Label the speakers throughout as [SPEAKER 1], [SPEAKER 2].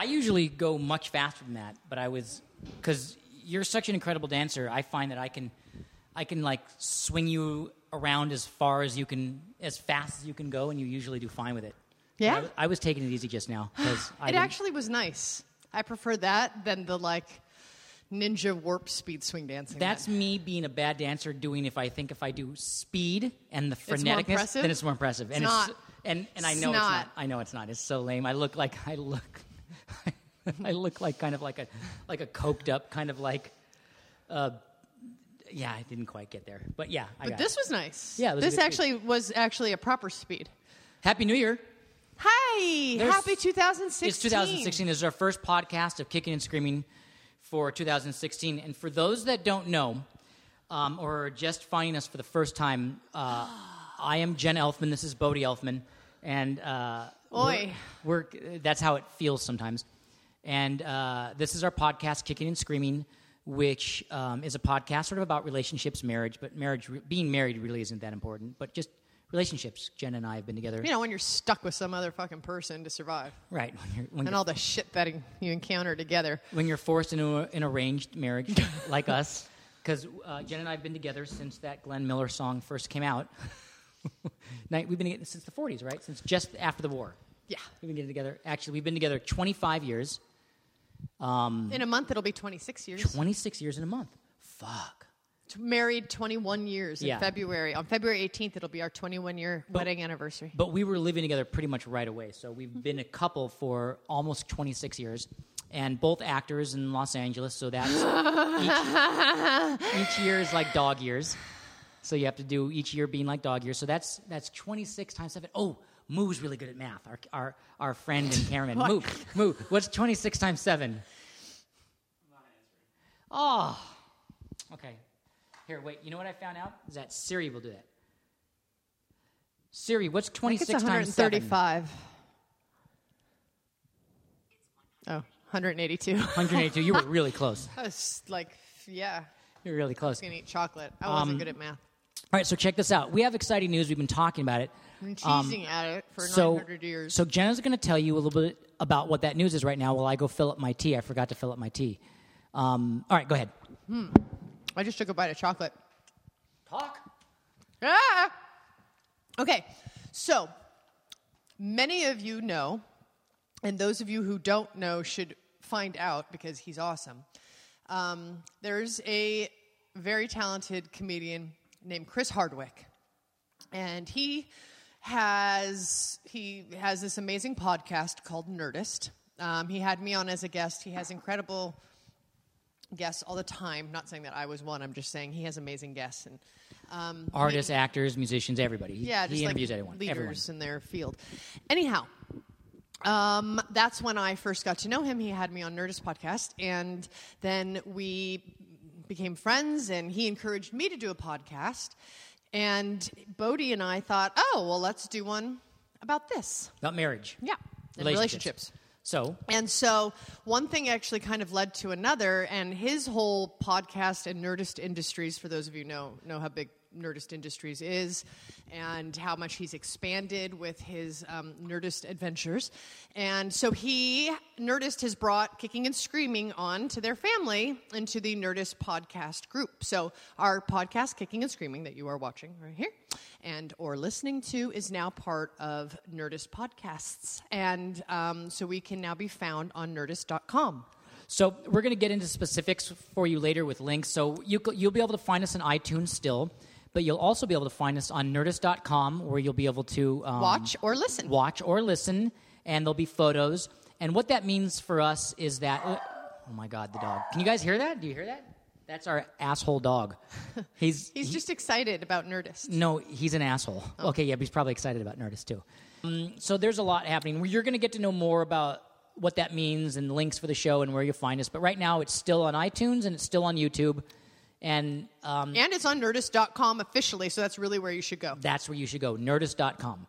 [SPEAKER 1] I usually go much faster than that, but I was because you're such an incredible dancer. I find that I can, I can like swing you around as far as you can, as fast as you can go, and you usually do fine with it.
[SPEAKER 2] Yeah?
[SPEAKER 1] I, I was taking it easy just now because
[SPEAKER 2] it actually was nice. I prefer that than the like ninja warp speed swing dancing.
[SPEAKER 1] That's
[SPEAKER 2] that-
[SPEAKER 1] me being a bad dancer. Doing if I think if I do speed and the
[SPEAKER 2] more
[SPEAKER 1] freneticness,
[SPEAKER 2] impressive?
[SPEAKER 1] then it's more impressive. and
[SPEAKER 2] not.
[SPEAKER 1] it's and and I
[SPEAKER 2] It's
[SPEAKER 1] know it's
[SPEAKER 2] not.
[SPEAKER 1] not. I know it's not. It's so lame. I look like I look. I look like kind of like a like a coked up kind of like. Uh, yeah, I didn't quite get there, but yeah, I
[SPEAKER 2] But this
[SPEAKER 1] it.
[SPEAKER 2] was nice.
[SPEAKER 1] Yeah, was
[SPEAKER 2] this
[SPEAKER 1] good speed.
[SPEAKER 2] actually was actually a proper speed.
[SPEAKER 1] Happy New Year!
[SPEAKER 2] Hi,
[SPEAKER 1] There's-
[SPEAKER 2] happy 2016.
[SPEAKER 1] It's 2016. This is our first podcast of Kicking and Screaming for 2016. And for those that don't know, um, or are just finding us for the first time, uh, I am Jen Elfman. This is Bodhi Elfman, and uh,
[SPEAKER 2] Oi.
[SPEAKER 1] We're, we're that's how it feels sometimes. And uh, this is our podcast, Kicking and Screaming, which um, is a podcast sort of about relationships, marriage. But marriage, being married, really isn't that important. But just relationships. Jen and I have been together.
[SPEAKER 2] You know, when you're stuck with some other fucking person to survive,
[SPEAKER 1] right. When you're, when
[SPEAKER 2] and
[SPEAKER 1] you're
[SPEAKER 2] all the shit that you encounter together.
[SPEAKER 1] when you're forced into a, an arranged marriage like us, because uh, Jen and I have been together since that Glenn Miller song first came out. Night- we've been together since the 40s, right? Since just after the war.
[SPEAKER 2] Yeah.
[SPEAKER 1] We've been getting together. Actually, we've been together 25 years.
[SPEAKER 2] Um, in a month, it'll be 26 years.
[SPEAKER 1] 26 years in a month. Fuck.
[SPEAKER 2] Married 21 years in
[SPEAKER 1] Yeah.
[SPEAKER 2] February. On February 18th, it'll be our 21 year wedding anniversary.
[SPEAKER 1] But we were living together pretty much right away. So we've been a couple for almost 26 years. And both actors in Los Angeles. So that's each, each year is like dog years. So you have to do each year being like dog years. So that's that's 26 times seven. Oh, Moo's really good at math. Our our, our friend and cameraman. Moo, Moo. What's 26 times seven? Oh, okay. Here, wait. You know what I found out? Is that Siri will do that. Siri, what's
[SPEAKER 2] I think
[SPEAKER 1] 26
[SPEAKER 2] it's
[SPEAKER 1] times seven?
[SPEAKER 2] 135. Oh, 182.
[SPEAKER 1] 182. You were really close.
[SPEAKER 2] I was like, yeah,
[SPEAKER 1] You're really close.
[SPEAKER 2] I was gonna eat chocolate. I wasn't
[SPEAKER 1] Um,
[SPEAKER 2] good at math.
[SPEAKER 1] All right, so check this out. We have exciting news. We've been talking about it.
[SPEAKER 2] Been teasing at it for
[SPEAKER 1] um, So,
[SPEAKER 2] 900 years.
[SPEAKER 1] so Jenna's going to tell you a little bit about what that news is right now while I go fill up my tea. I forgot to fill up my tea. Um, all right, go ahead.
[SPEAKER 2] I just took a bite of chocolate.
[SPEAKER 1] Talk.
[SPEAKER 2] Ah! Okay, so many of you know, and those of you who don't know should find out because he's awesome. Um, there's a very talented comedian named Chris Hardwick, and he has he has this amazing podcast called Nerdist. Um, he had me on as a guest. He has incredible guests all the time. Not saying that I was one. I'm just saying he has amazing guests and um, he-
[SPEAKER 1] Artists, actors, musicians, everybody. He,
[SPEAKER 2] yeah,
[SPEAKER 1] he interviews
[SPEAKER 2] like
[SPEAKER 1] everyone.
[SPEAKER 2] leaders
[SPEAKER 1] everyone.
[SPEAKER 2] in their field. Anyhow, um, that's when I first got to know him. He had me on Nerdist podcast, and then we became friends. And he encouraged me to do a podcast. And Bodhi and I thought, oh well, let's do one about this.
[SPEAKER 1] About marriage.
[SPEAKER 2] Yeah, and
[SPEAKER 1] Relationships.
[SPEAKER 2] relationships.
[SPEAKER 1] So,
[SPEAKER 2] And so one thing actually kind of led to another, and his whole podcast and Nerdist Industries, for those of you who know know how big Nerdist Industries is, and how much he's expanded with his um, Nerdist adventures. And so he Nerdist has brought Kicking and Screaming on to their family into the Nerdist podcast group. So our podcast, Kicking and Screaming, that you are watching right here and or listening to is now part of Nerdist podcasts, and um, so we can now be found on Nerdist.com.
[SPEAKER 1] so we're going to get into specifics for you later with links. So you, you'll be able to find us on iTunes still, but you'll also be able to find us on Nerdist.com, where you'll be able to um,
[SPEAKER 2] Watch or listen.
[SPEAKER 1] watch or listen, and there'll be photos. And what that means for us is that. Oh my God, the dog! Can you guys hear that? Do you hear that? That's our asshole dog. He's
[SPEAKER 2] He's
[SPEAKER 1] he-
[SPEAKER 2] just excited about Nerdist.
[SPEAKER 1] no, he's an asshole. Okay, yeah, but he's probably excited about Nerdist too. Um, so there's a lot happening. You're going to get to know more about what that means and links for the show and where you'll find us. But right now, it's still on iTunes and it's still on YouTube, and um,
[SPEAKER 2] And it's on Nerdist.com officially, so that's really where you should go.
[SPEAKER 1] that's where you should go. Nerdist.com.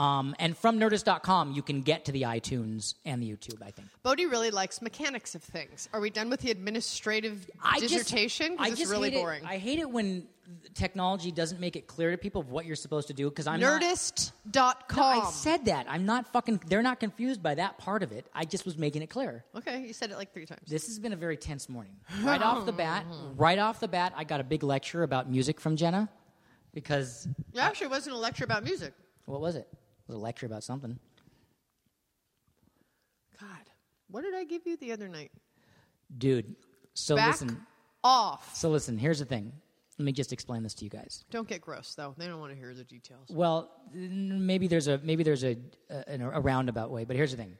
[SPEAKER 1] Um, and from Nerdist.com, you can get to the iTunes and the YouTube. I think.
[SPEAKER 2] Bodhi really likes mechanics of things. Are we done with the administrative
[SPEAKER 1] I just-
[SPEAKER 2] dissertation?
[SPEAKER 1] I
[SPEAKER 2] Because
[SPEAKER 1] just
[SPEAKER 2] really
[SPEAKER 1] hate it-
[SPEAKER 2] boring.
[SPEAKER 1] I hate it when technology doesn't make it clear to people what you're supposed to do because I'm
[SPEAKER 2] Nerdist.com.
[SPEAKER 1] I said that. I'm not fucking. They're not confused by that part of it. I just was making it clear.
[SPEAKER 2] okay, you said it like three times.
[SPEAKER 1] This has been a very tense morning. Right off the bat, right off the bat, I got a big lecture about music from Jenna because
[SPEAKER 2] Yeah, actually, it wasn't a lecture about music.
[SPEAKER 1] what was it? A lecture about something.
[SPEAKER 2] God, what did I give you the other night?
[SPEAKER 1] Dude, so
[SPEAKER 2] Back
[SPEAKER 1] listen.
[SPEAKER 2] off.
[SPEAKER 1] So listen, here's the thing. Let me just explain this to you guys.
[SPEAKER 2] Don't get gross though. They don't want to hear the details.
[SPEAKER 1] Well, maybe there's a maybe there's a a, a roundabout way, but here's the thing.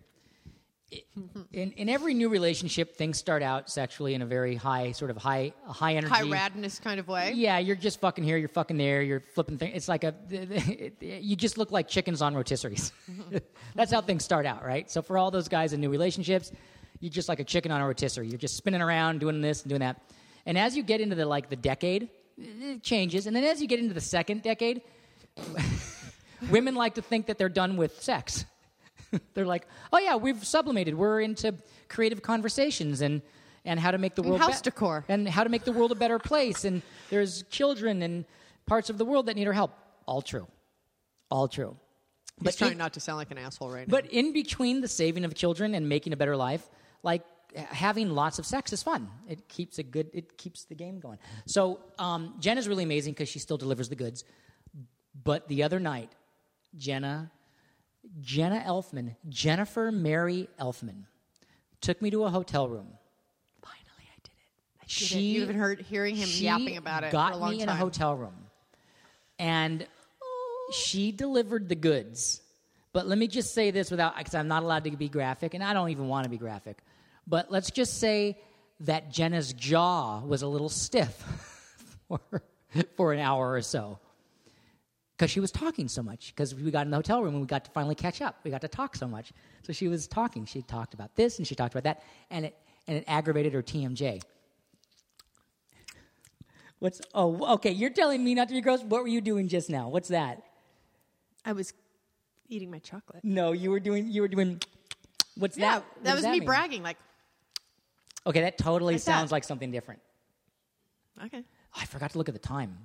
[SPEAKER 1] In in every new relationship, things start out sexually in a very high sort of high high energy.
[SPEAKER 2] High radness kind of way.
[SPEAKER 1] Yeah, you're just fucking here, you're fucking there, you're flipping things. It's like a, you just look like chickens on rotisseries. That's how things start out, right? So for all those guys in new relationships, you're just like a chicken on a rotisserie. You're just spinning around, doing this and doing that. And as you get into the like the decade, it changes. And then as you get into the second decade, women like to think that they're done with sex. they're like, oh yeah, we've sublimated. We're into creative conversations and and how to make the
[SPEAKER 2] And
[SPEAKER 1] world
[SPEAKER 2] house decor.
[SPEAKER 1] and how to make the world a better place. And there's children and parts of the world that need our help. All true, all true.
[SPEAKER 2] He's trying
[SPEAKER 1] in,
[SPEAKER 2] not to sound like an asshole right now.
[SPEAKER 1] but in between the saving of children and making a better life, like having lots of sex is fun. It keeps a good. It keeps the game going. So um, Jenna's really amazing because she still delivers the goods. But the other night, Jenna, Jenna Elfman, Jennifer Mary Elfman, took me to a hotel room. Finally, I did it. I did
[SPEAKER 2] Did it. You've been heard, hearing him
[SPEAKER 1] she
[SPEAKER 2] yapping about it
[SPEAKER 1] got
[SPEAKER 2] for a long
[SPEAKER 1] me
[SPEAKER 2] time.
[SPEAKER 1] in a hotel room, and she delivered the goods. But let me just say this without, because I'm not allowed to be graphic, and I don't even want to be graphic. But let's just say that Jenna's jaw was a little stiff for, for an hour or so because she was talking so much. Because we got in the hotel room and we got to finally catch up. We got to talk so much. So she was talking. She talked about this and she talked about that, and it and it aggravated her TMJ. What's oh okay? You're telling me not to be gross. What were you doing just now? What's that?
[SPEAKER 2] I was eating my chocolate.
[SPEAKER 1] No, you were doing you were doing. What's
[SPEAKER 2] Yeah,
[SPEAKER 1] that? What
[SPEAKER 2] that was me
[SPEAKER 1] mean?
[SPEAKER 2] bragging. Like,
[SPEAKER 1] Okay, that totally
[SPEAKER 2] Like that.
[SPEAKER 1] sounds like something different.
[SPEAKER 2] okay,
[SPEAKER 1] I forgot to look at the time,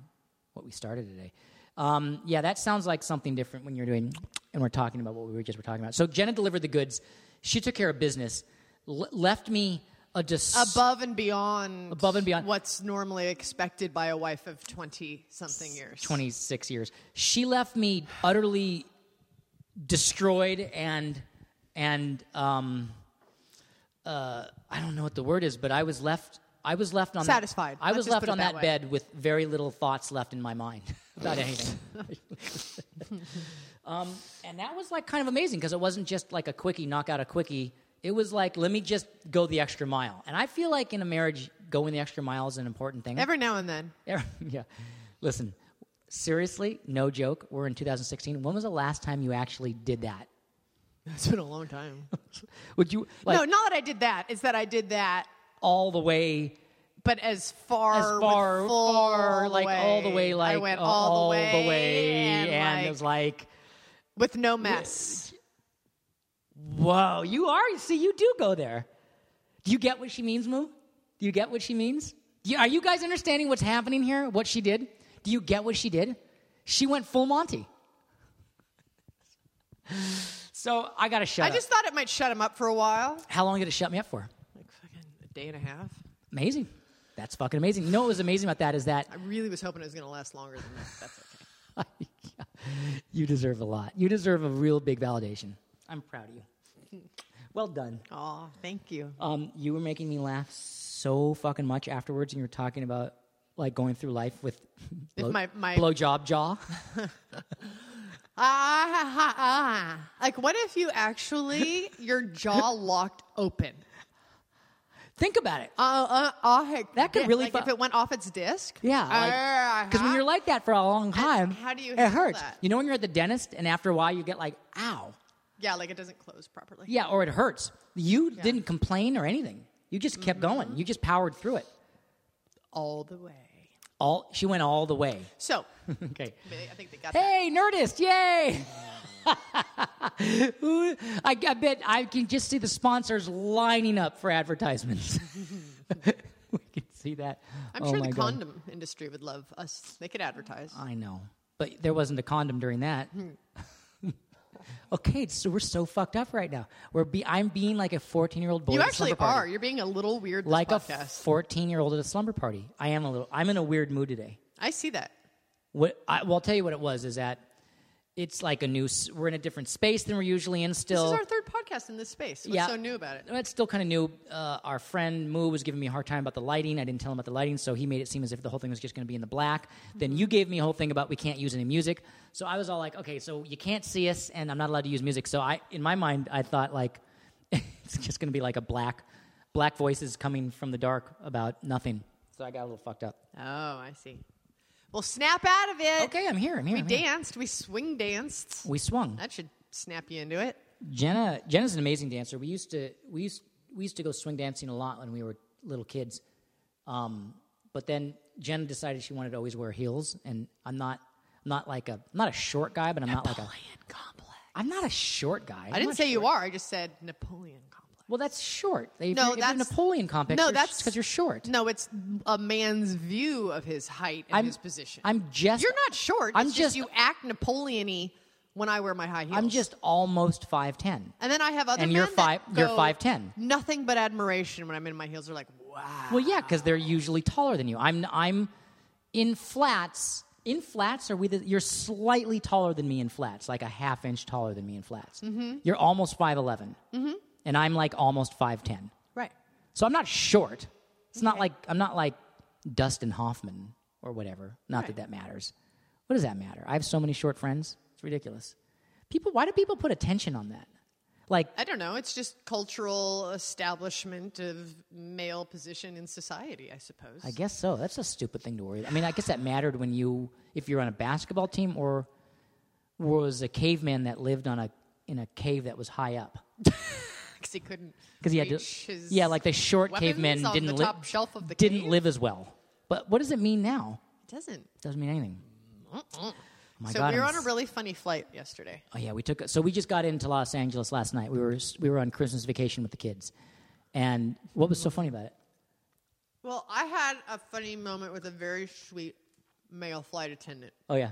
[SPEAKER 1] what we started today. Um, yeah, that sounds like something different when you're doing, and we're talking about what we were just were talking about. So Jenna delivered the goods. She took care of business, l- left me a dis-
[SPEAKER 2] above and beyond,
[SPEAKER 1] Above and beyond.
[SPEAKER 2] what's normally expected by a wife of twenty something years.
[SPEAKER 1] 26 years. She left me utterly destroyed and and um, uh, I don't know what the word is, but I was left. I was left on that-
[SPEAKER 2] Satisfied.
[SPEAKER 1] I was left on
[SPEAKER 2] that
[SPEAKER 1] that bed with very little thoughts left in my mind about anything. um, and that was like kind of amazing because it wasn't just like a quickie, knock out a quickie. It was like, let me just go the extra mile. And I feel like in a marriage, going the extra mile is an important thing.
[SPEAKER 2] Every now and then,
[SPEAKER 1] yeah. Listen, seriously, no joke. We're in 2016. When was the last time you actually did that?
[SPEAKER 2] it's been a long time.
[SPEAKER 1] Would you like
[SPEAKER 2] no, not that I did that. It's that I did that,
[SPEAKER 1] all the way,
[SPEAKER 2] but as far,
[SPEAKER 1] as far, far, like all the way, like
[SPEAKER 2] I went
[SPEAKER 1] uh,
[SPEAKER 2] all, the way,
[SPEAKER 1] the way,
[SPEAKER 2] and,
[SPEAKER 1] and
[SPEAKER 2] like,
[SPEAKER 1] it was like,
[SPEAKER 2] with no mess.
[SPEAKER 1] whoa, you are. See, you do go there. Do you get what she means, Moo? Do you get what she means? You- are you guys understanding what's happening here? What she did? Do you get what she did? She went full Monty. So I gotta shut
[SPEAKER 2] I
[SPEAKER 1] up.
[SPEAKER 2] just thought it might shut him up for a while,
[SPEAKER 1] How long did it shut me up for?
[SPEAKER 2] like fucking a day and a half.
[SPEAKER 1] Amazing. That's fucking amazing. You know what was amazing about that is that
[SPEAKER 2] I really was hoping it was going to last longer than that. That's okay.
[SPEAKER 1] you deserve a lot. You deserve a real big validation. I'm proud of you. Well done.
[SPEAKER 2] Oh, thank you.
[SPEAKER 1] Um, you were making me laugh so fucking much afterwards, and you were talking about like going through life with blow,
[SPEAKER 2] my- my-
[SPEAKER 1] blowjob jaw.
[SPEAKER 2] Ah, ha, ah. Like, what if you actually your jaw locked open?
[SPEAKER 1] Think about it.
[SPEAKER 2] Uh, uh, uh,
[SPEAKER 1] That could
[SPEAKER 2] yeah,
[SPEAKER 1] really
[SPEAKER 2] like
[SPEAKER 1] fu-
[SPEAKER 2] if it went off its disc.
[SPEAKER 1] Yeah, because when
[SPEAKER 2] Uh-huh.
[SPEAKER 1] you're like that for a long time,
[SPEAKER 2] how do you
[SPEAKER 1] it hurts.
[SPEAKER 2] that?
[SPEAKER 1] You know when you're at the dentist, and after a while you get like, ow.
[SPEAKER 2] yeah, like it doesn't close properly.
[SPEAKER 1] Yeah, or it hurts. You didn't complain or anything. You just kept
[SPEAKER 2] Mm-hmm.
[SPEAKER 1] going. You just powered through it.
[SPEAKER 2] all the way.
[SPEAKER 1] All she went all the way.
[SPEAKER 2] So,
[SPEAKER 1] okay.
[SPEAKER 2] I think they got that.
[SPEAKER 1] Hey, Nerdist! Yay! I, I bet I can just see the sponsors lining up for advertisements. we can see that?
[SPEAKER 2] I'm
[SPEAKER 1] Oh
[SPEAKER 2] sure the
[SPEAKER 1] God.
[SPEAKER 2] condom industry would love us. They could advertise.
[SPEAKER 1] I know, but there wasn't a condom during that. Hmm. okay, so we're so fucked up right now. We're be- I'm being like a 14 year old boy.
[SPEAKER 2] you actually
[SPEAKER 1] slumber party.
[SPEAKER 2] are. You're being a little weird. This
[SPEAKER 1] like a 14 year old at a slumber party. I am a little. I'm in a weird mood today.
[SPEAKER 2] I see that.
[SPEAKER 1] What I, well, I'll tell you what it was. Is that it's like a new. We're in a different space than we're usually in. Still,
[SPEAKER 2] This is our third podcast in this space. What's
[SPEAKER 1] Yeah.
[SPEAKER 2] so new about it?
[SPEAKER 1] It's still kind of new. Uh, our friend Moo was giving me a hard time about the lighting. I didn't tell him about the lighting, so he made it seem as if the whole thing was just going to be in the black. Then you gave me a whole thing about we can't use any music. So I was all like, okay, so you can't see us, and I'm not allowed to use music. So I, in my mind, I thought like it's just going to be like a black, black voices coming from the dark about nothing. So I got a little fucked up.
[SPEAKER 2] Oh, I see. Well, snap out of it.
[SPEAKER 1] Okay, I'm here. I'm here.
[SPEAKER 2] We
[SPEAKER 1] I'm here.
[SPEAKER 2] danced. We swing danced.
[SPEAKER 1] We swung.
[SPEAKER 2] That should snap you into it.
[SPEAKER 1] Jenna Jenna's an amazing dancer. We used to we used we used to go swing dancing a lot when we were little kids. Um, but then Jenna decided she wanted to always wear heels, and I'm not I'm not like a I'm not a short guy, but I'm not like a Napoleon
[SPEAKER 2] complex.
[SPEAKER 1] I'm not a short guy.
[SPEAKER 2] I didn't say you are. I just said Napoleon complex.
[SPEAKER 1] Well, that's short. They,
[SPEAKER 2] No, that's
[SPEAKER 1] Napoleon complex.
[SPEAKER 2] No, that's
[SPEAKER 1] because you're short.
[SPEAKER 2] No, it's a man's view of his height and
[SPEAKER 1] I'm
[SPEAKER 2] his position.
[SPEAKER 1] I'm just
[SPEAKER 2] You're not short.
[SPEAKER 1] I'm just-
[SPEAKER 2] just, you act Napoleon-y when I wear my high heels.
[SPEAKER 1] I'm just almost five ten.
[SPEAKER 2] And then I have other
[SPEAKER 1] and
[SPEAKER 2] men
[SPEAKER 1] you're
[SPEAKER 2] that
[SPEAKER 1] five- you're
[SPEAKER 2] go
[SPEAKER 1] 5'10".
[SPEAKER 2] Nothing but admiration when I'm in my heels. They're like, wow.
[SPEAKER 1] Well, yeah, because they're usually taller than you. I'm I'm in flats. In flats, are we? The, you're slightly taller than me in flats, like a half inch taller than me in flats. Mm-hmm. You're almost five mm-hmm. And I'm like almost five ten.
[SPEAKER 2] Right.
[SPEAKER 1] So I'm not short. It's not like I'm not like Dustin Hoffman or whatever. Not that
[SPEAKER 2] Right.
[SPEAKER 1] that matters. What does that matter? I have so many short friends. It's ridiculous. People, why do people put attention on that? Like
[SPEAKER 2] I don't know. It's just cultural establishment of male position in society, I suppose.
[SPEAKER 1] I guess so. That's a stupid thing to worry. About. I mean, I guess that mattered when you, if you're on a basketball team or was a caveman that lived on a in a cave that was high up
[SPEAKER 2] Because he couldn't.
[SPEAKER 1] because he had to. Yeah, like the short cavemen didn't live
[SPEAKER 2] top shelf of the
[SPEAKER 1] didn't
[SPEAKER 2] cave?
[SPEAKER 1] live as well. But what does it mean now?
[SPEAKER 2] It doesn't.
[SPEAKER 1] It doesn't mean anything. Oh my
[SPEAKER 2] so
[SPEAKER 1] God,
[SPEAKER 2] we were on a really funny flight yesterday.
[SPEAKER 1] Oh yeah, we took. So we just got into Los Angeles last night. We were we were on Christmas vacation with the kids, and what was so funny about it?
[SPEAKER 2] Well, I had a funny moment with a very sweet male flight attendant.
[SPEAKER 1] Oh yeah,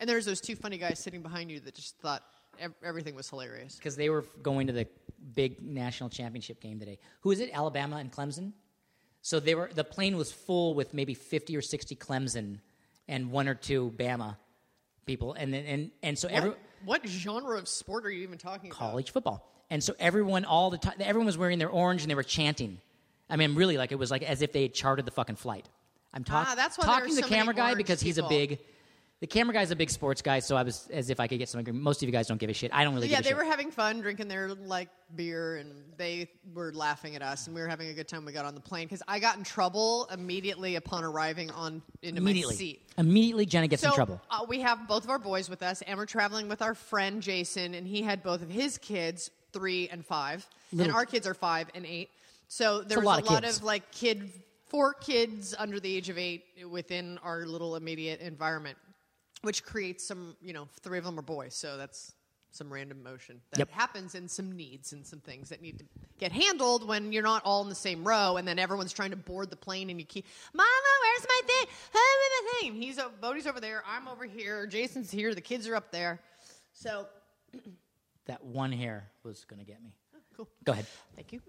[SPEAKER 2] And there's those two funny guys sitting behind you that just thought everything was hilarious.
[SPEAKER 1] because they were going to the big national championship game today. Who is it? Alabama and Clemson. So they were. The plane was full with maybe fifty or sixty Clemson and one or two Bama people, and then and and so every
[SPEAKER 2] What, what genre of sport are you even talking about?
[SPEAKER 1] college football. And so everyone all the time, everyone was wearing their orange and they were chanting. I mean, really, like it was like as if they had charted the fucking flight. I'm talking
[SPEAKER 2] Ah, that's why
[SPEAKER 1] talking to the camera guy because he's a big. The camera guy's a big sports guy, so I was as if I could get some agreement. Most of you guys don't give a shit. I don't really
[SPEAKER 2] yeah,
[SPEAKER 1] give a
[SPEAKER 2] they
[SPEAKER 1] shit.
[SPEAKER 2] were having fun drinking their like beer, and they were laughing at us, and we were having a good time. We got on the plane because I got in trouble immediately upon arriving on into
[SPEAKER 1] Immediately,
[SPEAKER 2] my seat.
[SPEAKER 1] immediately, Jenna gets in trouble.
[SPEAKER 2] Uh, we have both of our boys with us, and we're traveling with our friend Jason, and he had both of his kids, three and five, and our kids are five and eight. So there
[SPEAKER 1] a
[SPEAKER 2] was
[SPEAKER 1] lot
[SPEAKER 2] a
[SPEAKER 1] of
[SPEAKER 2] lot
[SPEAKER 1] kids.
[SPEAKER 2] of like kid, four kids under the age of eight within our little immediate environment, which creates some, you know, three of them are boys, so that's some random motion that
[SPEAKER 1] Yep.
[SPEAKER 2] happens and some needs and some things that need to get handled when you're not all in the same row and then everyone's trying to board the plane and you keep mama where's my thing where's my thing he's Bodhi's over there I'm over here Jason's here the kids are up there so
[SPEAKER 1] That one hair was going to get me.
[SPEAKER 2] cool
[SPEAKER 1] Go ahead.
[SPEAKER 2] thank you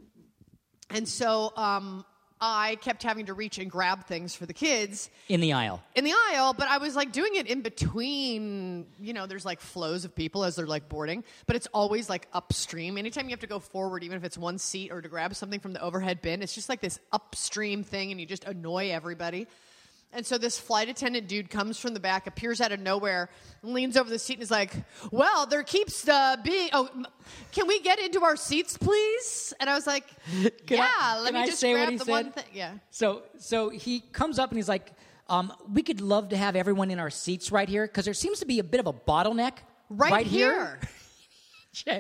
[SPEAKER 2] and so um, I kept having to reach and grab things for the kids
[SPEAKER 1] In the aisle.
[SPEAKER 2] in the aisle, but I was like doing it in between. You know, there's like flows of people as they're like boarding, but it's always like upstream. Anytime you have to go forward, even if it's one seat or to grab something from the overhead bin, it's just like this upstream thing, and you just annoy everybody. And so this flight attendant dude comes from the back, appears out of nowhere, leans over the seat and is like, "Well, there keeps uh, being. Oh, can we get into our seats, please?" And I was like,
[SPEAKER 1] Can
[SPEAKER 2] "Yeah,
[SPEAKER 1] I-
[SPEAKER 2] let me
[SPEAKER 1] I
[SPEAKER 2] just
[SPEAKER 1] say what
[SPEAKER 2] grab
[SPEAKER 1] he
[SPEAKER 2] the
[SPEAKER 1] said?
[SPEAKER 2] one thing." Yeah.
[SPEAKER 1] So so he comes up and he's like, um, "We could love to have everyone in our seats right here because there seems to be a bit of a bottleneck
[SPEAKER 2] Right,
[SPEAKER 1] here."
[SPEAKER 2] here.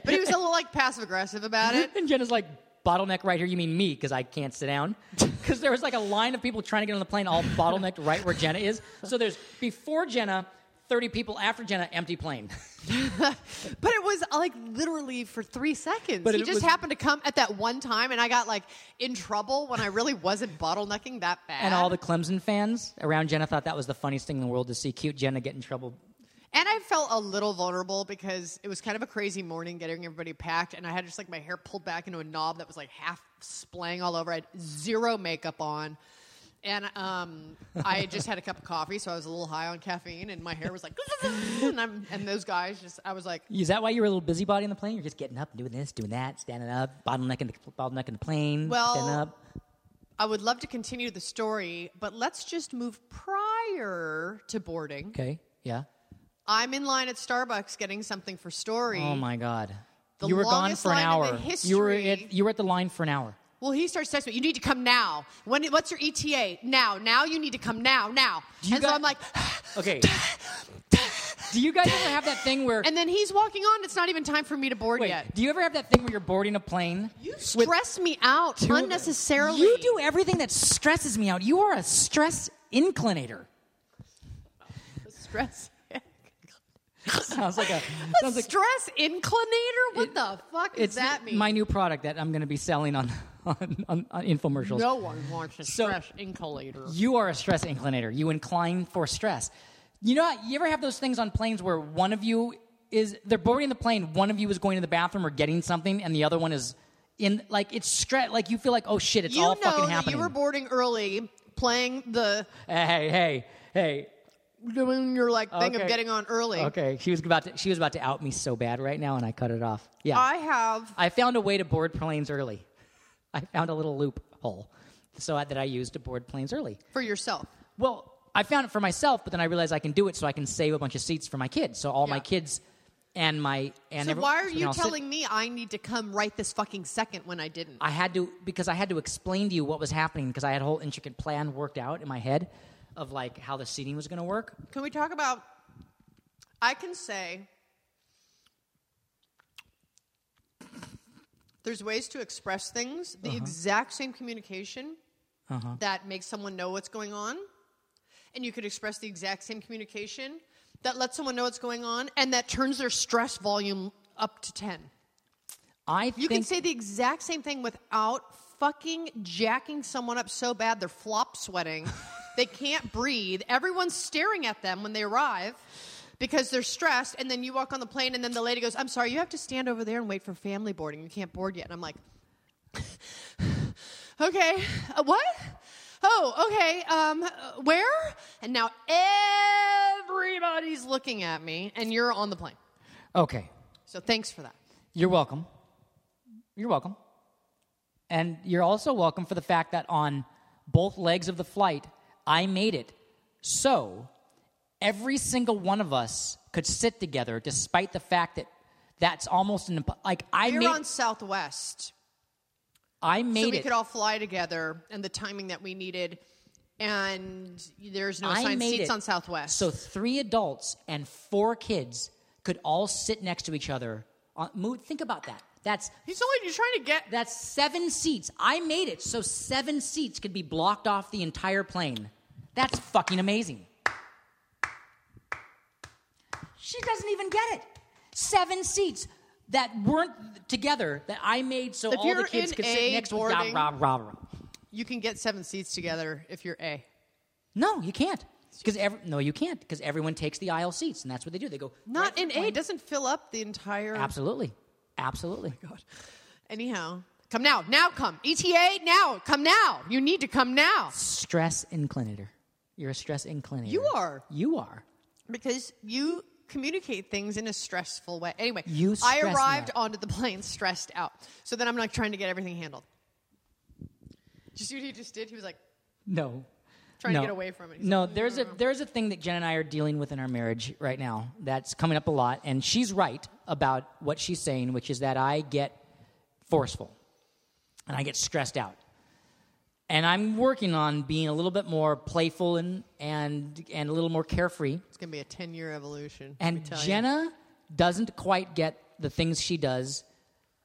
[SPEAKER 2] But he was a little like passive aggressive about it.
[SPEAKER 1] and Jenna's like, "Bottleneck right here? You mean me? Because I can't sit down." Because there was like a line of people trying to get on the plane, all bottlenecked right where Jenna is. So there's before Jenna, 30 people after Jenna, empty plane.
[SPEAKER 2] But it was uh, like literally for three seconds.
[SPEAKER 1] But
[SPEAKER 2] he just
[SPEAKER 1] was-
[SPEAKER 2] happened to come at that one time, and I got like in trouble when I really wasn't bottlenecking that bad.
[SPEAKER 1] and all the Clemson fans around Jenna thought that was the funniest thing in the world to see cute Jenna get in trouble.
[SPEAKER 2] And I felt a little vulnerable because it was kind of a crazy morning getting everybody packed, and I had just like my hair pulled back into a knob that was like half splaying all over. I had zero makeup on. And um, I just had a cup of coffee, so I was a little high on caffeine, and my hair was like, and, I'm, and those guys just, I was like,
[SPEAKER 1] Is that why you were a little busybody in the plane? You're just getting up doing this, doing that, standing up, bottlenecking the, the plane,
[SPEAKER 2] Well-
[SPEAKER 1] standing up.
[SPEAKER 2] I would love to continue the story, but let's just move prior to boarding.
[SPEAKER 1] Okay, yeah.
[SPEAKER 2] I'm in line at Starbucks getting something for story.
[SPEAKER 1] Oh my God.
[SPEAKER 2] The
[SPEAKER 1] you were gone for an hour. You were at you were at the line for an hour.
[SPEAKER 2] Well, he starts texting me, you need to come now. When, what's your ETA? Now. Now you need to come now. Now.
[SPEAKER 1] Do you
[SPEAKER 2] and so I'm like,
[SPEAKER 1] Okay. Do you guys ever have that thing where?
[SPEAKER 2] and then he's walking on. It's not even time for me to board
[SPEAKER 1] wait,
[SPEAKER 2] yet.
[SPEAKER 1] do you ever have that thing where you're boarding a plane?
[SPEAKER 2] You stress me out
[SPEAKER 1] two
[SPEAKER 2] unnecessarily.
[SPEAKER 1] You do everything that stresses me out. You are a stress inclinator.
[SPEAKER 2] stress.
[SPEAKER 1] Sounds like a
[SPEAKER 2] A
[SPEAKER 1] sounds like
[SPEAKER 2] stress inclinator? What the fuck does that mean?
[SPEAKER 1] my new product that I'm going to be selling on on, on, on infomercials.
[SPEAKER 2] no one wants a
[SPEAKER 1] So-
[SPEAKER 2] stress inclinator.
[SPEAKER 1] You are a stress inclinator. You incline for stress. You know, you ever have those things on planes where one of you is they're boarding the plane, one of you is going to the bathroom or getting something, and the other one is in like it's stress. Like you feel like oh shit, it's
[SPEAKER 2] you
[SPEAKER 1] all fucking happening.
[SPEAKER 2] you were boarding early, playing the
[SPEAKER 1] hey, hey, hey.
[SPEAKER 2] Doing your like thing
[SPEAKER 1] Okay.
[SPEAKER 2] of getting on early.
[SPEAKER 1] Okay, she was about to she was about to out me so bad right now, and I cut it off. Yeah,
[SPEAKER 2] I have
[SPEAKER 1] I found a way to board planes early. I found a little loophole so I, that I used to board planes early.
[SPEAKER 2] for yourself.
[SPEAKER 1] Well, I found it for myself, but then I realized I can do it so I can save a bunch of seats for my kids. So all my
[SPEAKER 2] Yeah.
[SPEAKER 1] kids and my and
[SPEAKER 2] So
[SPEAKER 1] every-
[SPEAKER 2] why are you
[SPEAKER 1] sit-
[SPEAKER 2] telling me I need to come right this fucking second when I didn't?
[SPEAKER 1] I had to because I had to explain to you what was happening because I had a whole intricate plan worked out in my head of like how the seating was going to work.
[SPEAKER 2] Can we talk about? I can say there's ways to express things.
[SPEAKER 1] Uh-huh.
[SPEAKER 2] The exact same communication that makes someone know what's going on, and you could express the exact same communication that lets someone know what's going on, and that turns their stress volume up to ten.
[SPEAKER 1] I
[SPEAKER 2] You can say the exact same thing without fucking jacking someone up so bad they're flop sweating. they can't breathe. Everyone's staring at them when they arrive because they're stressed. And then you walk on the plane, and then the lady goes, I'm sorry, you have to stand over there and wait for family boarding. You can't board yet. And I'm like, okay, uh, what? Oh, okay. Um, where? And now everybody's looking at me, and you're on the plane.
[SPEAKER 1] okay.
[SPEAKER 2] So thanks for that.
[SPEAKER 1] You're welcome. You're welcome. And you're also welcome for the fact that on both legs of the flight, I made it so every single one of us could sit together despite the fact that that's almost an imp- like I
[SPEAKER 2] You're
[SPEAKER 1] made
[SPEAKER 2] on Southwest.
[SPEAKER 1] I made it.
[SPEAKER 2] so we
[SPEAKER 1] it
[SPEAKER 2] could all fly together and the timing that we needed and there's no
[SPEAKER 1] I
[SPEAKER 2] assigned
[SPEAKER 1] made
[SPEAKER 2] seats
[SPEAKER 1] it
[SPEAKER 2] on southwest
[SPEAKER 1] So three adults and four kids could all sit next to each other. On, move, think about that. That's
[SPEAKER 2] he's only you're trying to get
[SPEAKER 1] that's seven seats. I made it so seven seats could be blocked off the entire plane. That's fucking amazing. She doesn't even get it. Seven seats that weren't together that I made so
[SPEAKER 2] If
[SPEAKER 1] all the kids could sit next to rah, rah, rah, rah.
[SPEAKER 2] you can get seven seats together if you're a
[SPEAKER 1] No, you can't. Because every, no, you can't. Because everyone takes the aisle seats, and that's what they do. They go
[SPEAKER 2] not
[SPEAKER 1] right
[SPEAKER 2] in a it doesn't fill up the entire.
[SPEAKER 1] Absolutely, absolutely.
[SPEAKER 2] Oh anyhow come now now come eta now come now you need to come now
[SPEAKER 1] Stress inclinator. You're a stress inclinator.
[SPEAKER 2] You are.
[SPEAKER 1] You are.
[SPEAKER 2] because you communicate things in a stressful way anyway
[SPEAKER 1] You
[SPEAKER 2] i arrived onto the plane stressed out so then i'm like trying to get everything handled did you see what he just did he was like
[SPEAKER 1] No.
[SPEAKER 2] Trying to get away from it. He's
[SPEAKER 1] No,
[SPEAKER 2] like,
[SPEAKER 1] there's a there's a thing that Jen and I are dealing with in our marriage right now that's coming up a lot, and she's right about what she's saying, which is that I get forceful and I get stressed out. And I'm working on being a little bit more playful and and and a little more carefree.
[SPEAKER 2] It's gonna be a ten year evolution.
[SPEAKER 1] And
[SPEAKER 2] tell you.
[SPEAKER 1] Jenna doesn't quite get the things she does,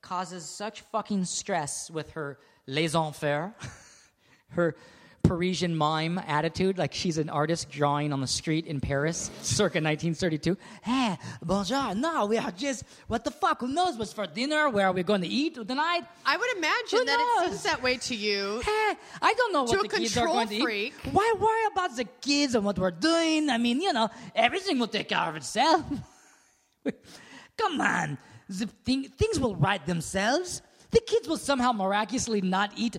[SPEAKER 1] causes such fucking stress with her laissez-faire, her Parisian mime attitude, like she's an artist drawing on the street in Paris, circa 1932. Hey, bonjour. No, we are just, what the fuck? Who knows what's for dinner? Where are we going to eat tonight?
[SPEAKER 2] I would imagine
[SPEAKER 1] Who
[SPEAKER 2] that it seems that way to you.
[SPEAKER 1] Hey, I don't know what
[SPEAKER 2] To
[SPEAKER 1] the
[SPEAKER 2] a
[SPEAKER 1] kids are going to
[SPEAKER 2] freak.
[SPEAKER 1] eat. Why worry about the kids and what we're doing? I mean, you know, everything will take care of itself. Come on. The thing, things will right themselves. The kids will somehow miraculously not eat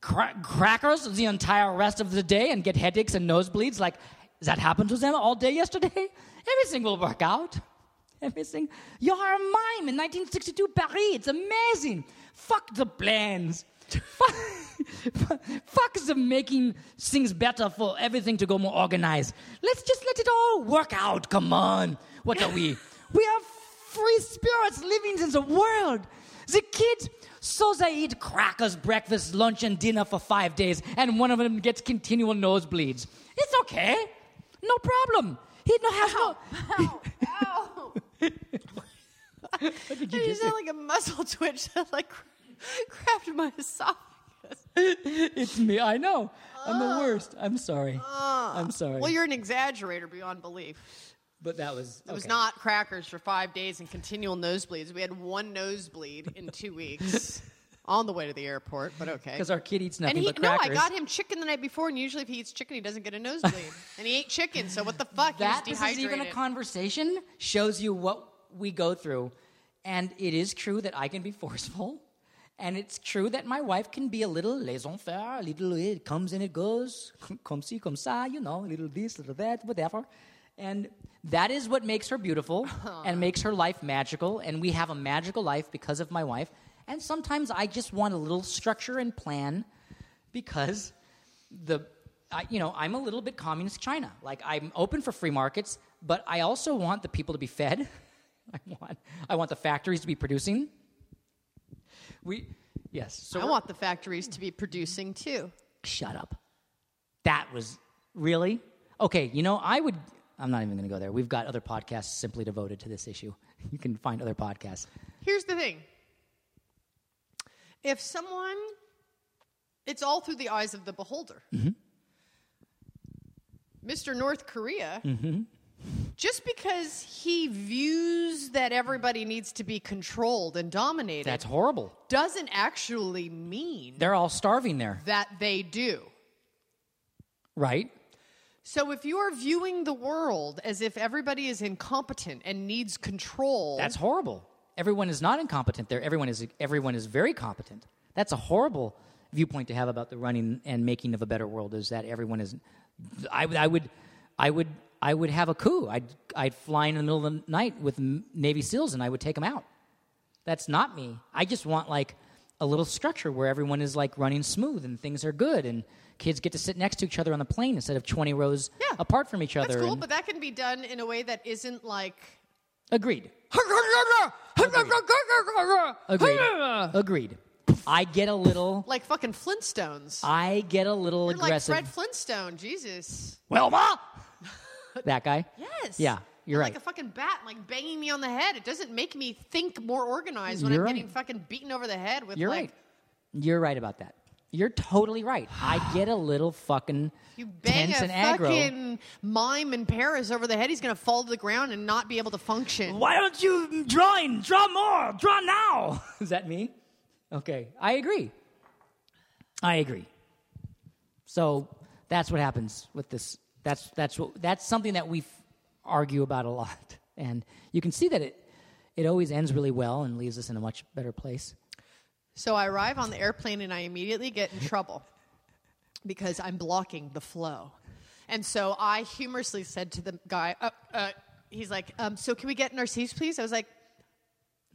[SPEAKER 1] cra- crackers the entire rest of the day and get headaches and nosebleeds like that happened to them all day yesterday. Everything will work out. Everything. You're a mime in 1962 Paris. It's amazing. Fuck the plans. fuck, fuck the making things better for everything to go more organized. Let's just let it all work out. Come on. What are we? we are free spirits living in the world. The kids, so they eat crackers, breakfast, lunch, and dinner for five days, and one of them gets continual nosebleeds. It's okay. No problem. He no has no.
[SPEAKER 2] Ow, ow.
[SPEAKER 1] What did you
[SPEAKER 2] You
[SPEAKER 1] just
[SPEAKER 2] sound like a muscle twitch that like grabbed my esophagus.
[SPEAKER 1] It's me. I know. I'm the worst. I'm sorry. I'm sorry.
[SPEAKER 2] Well, you're an exaggerator beyond belief.
[SPEAKER 1] But that was.
[SPEAKER 2] It was not crackers for five days and continual nosebleeds. We had one nosebleed in two weeks on the way to the airport, but okay.
[SPEAKER 1] because our kid eats
[SPEAKER 2] And
[SPEAKER 1] nothing
[SPEAKER 2] he,
[SPEAKER 1] but
[SPEAKER 2] no. I got him chicken the night before, and usually if he eats chicken, he doesn't get a nosebleed. and he ate chicken, so what the fuck?
[SPEAKER 1] that this is even a conversation shows you what we go through, and it is true that I can be forceful, and it's true that my wife can be a little laissez-faire, a little it comes and it goes, comme ci comme ça, you know, a little this, little that, whatever, and that is what makes her beautiful and makes her life magical, and we have a magical life because of my wife. And sometimes I just want a little structure and plan because the I, you know i'm a little bit communist china. Like i'm open for free markets but i also want the people to be fed. I want i want the factories to be producing. We yes so
[SPEAKER 2] I want the factories to be producing too.
[SPEAKER 1] shut up. That was really? Okay you know i would i'm not even going to go there we've got other podcasts simply devoted to this issue you can find other podcasts
[SPEAKER 2] Here's the thing if someone, it's all through the eyes of the beholder.
[SPEAKER 1] Mm-hmm.
[SPEAKER 2] Mr. North Korea,
[SPEAKER 1] Mm-hmm.
[SPEAKER 2] just because he views that everybody needs to be controlled and dominated,
[SPEAKER 1] that's horrible
[SPEAKER 2] doesn't actually mean
[SPEAKER 1] they're all starving there
[SPEAKER 2] that they do.
[SPEAKER 1] right
[SPEAKER 2] So if you are viewing the world as if everybody is incompetent and needs control,
[SPEAKER 1] That's horrible. Everyone is not incompetent there. Everyone is everyone is very competent. That's a horrible viewpoint to have about the running and making of a better world. Is that everyone is? I, would- I would, I would, I would have a coup. I'd I'd fly in the middle of the night with Navy SEALs and I would take them out. That's not me. I just want like a little structure where everyone is like running smooth and things are good and kids get to sit next to each other on the plane instead of twenty rows
[SPEAKER 2] Yeah.
[SPEAKER 1] apart from each other.
[SPEAKER 2] that's cool,
[SPEAKER 1] and-
[SPEAKER 2] but that can be done in a way that isn't like
[SPEAKER 1] Agreed. Agreed. Agreed. I get a little.
[SPEAKER 2] like fucking Flintstones.
[SPEAKER 1] I get a little
[SPEAKER 2] You're like
[SPEAKER 1] aggressive.
[SPEAKER 2] Fred Flintstone, Jesus.
[SPEAKER 1] Wilma. that guy.
[SPEAKER 2] Yes.
[SPEAKER 1] Yeah, you're
[SPEAKER 2] Like
[SPEAKER 1] right.
[SPEAKER 2] a fucking bat, like banging me on the head. It doesn't make me think more organized when
[SPEAKER 1] You're
[SPEAKER 2] I'm
[SPEAKER 1] right.
[SPEAKER 2] getting fucking beaten over the head with
[SPEAKER 1] You're
[SPEAKER 2] like
[SPEAKER 1] right. You're right about that. You're totally right. I get a little fucking
[SPEAKER 2] you bang
[SPEAKER 1] tense
[SPEAKER 2] a
[SPEAKER 1] and aggro.
[SPEAKER 2] fucking mime in Paris over the head, he's gonna fall to the ground and not be able to function.
[SPEAKER 1] Why don't you drawing? Draw more. Draw now. Is that me? Okay, I agree. I agree. So that's what happens with this. That's that's what that's something that we argue about a lot, and you can see that it it always ends really well and leaves us in a much better place.
[SPEAKER 2] So I arrive on the airplane and I immediately get in trouble because I'm blocking the flow. And so I humorously said to the guy, uh, uh, he's like, um, so can we get in our seats, please? I was like,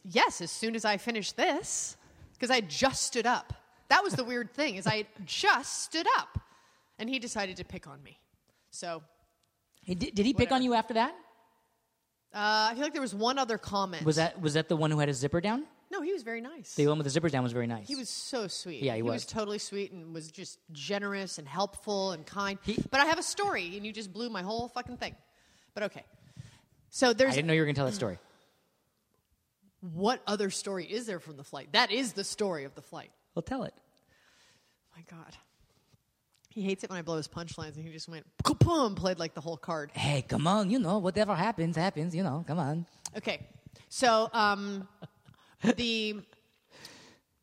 [SPEAKER 2] yes, as soon as I finish this, because I just stood up. That was the weird thing is I just stood up, and he decided to pick on me. So
[SPEAKER 1] Hey, Did, did he pick on you after that?
[SPEAKER 2] uh, I feel like there was one other comment.
[SPEAKER 1] Was that was that the one who had his zipper down?
[SPEAKER 2] No, he was very nice.
[SPEAKER 1] The one with the zippers down was very nice.
[SPEAKER 2] He was so sweet.
[SPEAKER 1] Yeah, he
[SPEAKER 2] was.
[SPEAKER 1] was.
[SPEAKER 2] totally sweet and was just generous and helpful and kind.
[SPEAKER 1] He-
[SPEAKER 2] but I have a story, and you just blew my whole fucking thing. But okay. So
[SPEAKER 1] I
[SPEAKER 2] there's
[SPEAKER 1] didn't know you were going to tell that story.
[SPEAKER 2] what other story is there from the flight? That is the story of the flight.
[SPEAKER 1] Well, tell it.
[SPEAKER 2] My God. He hates it when I blow his punchlines, and he just went boom, played like the whole card.
[SPEAKER 1] Hey, come on, you know, whatever happens, happens, you know, come on.
[SPEAKER 2] Okay, so um, the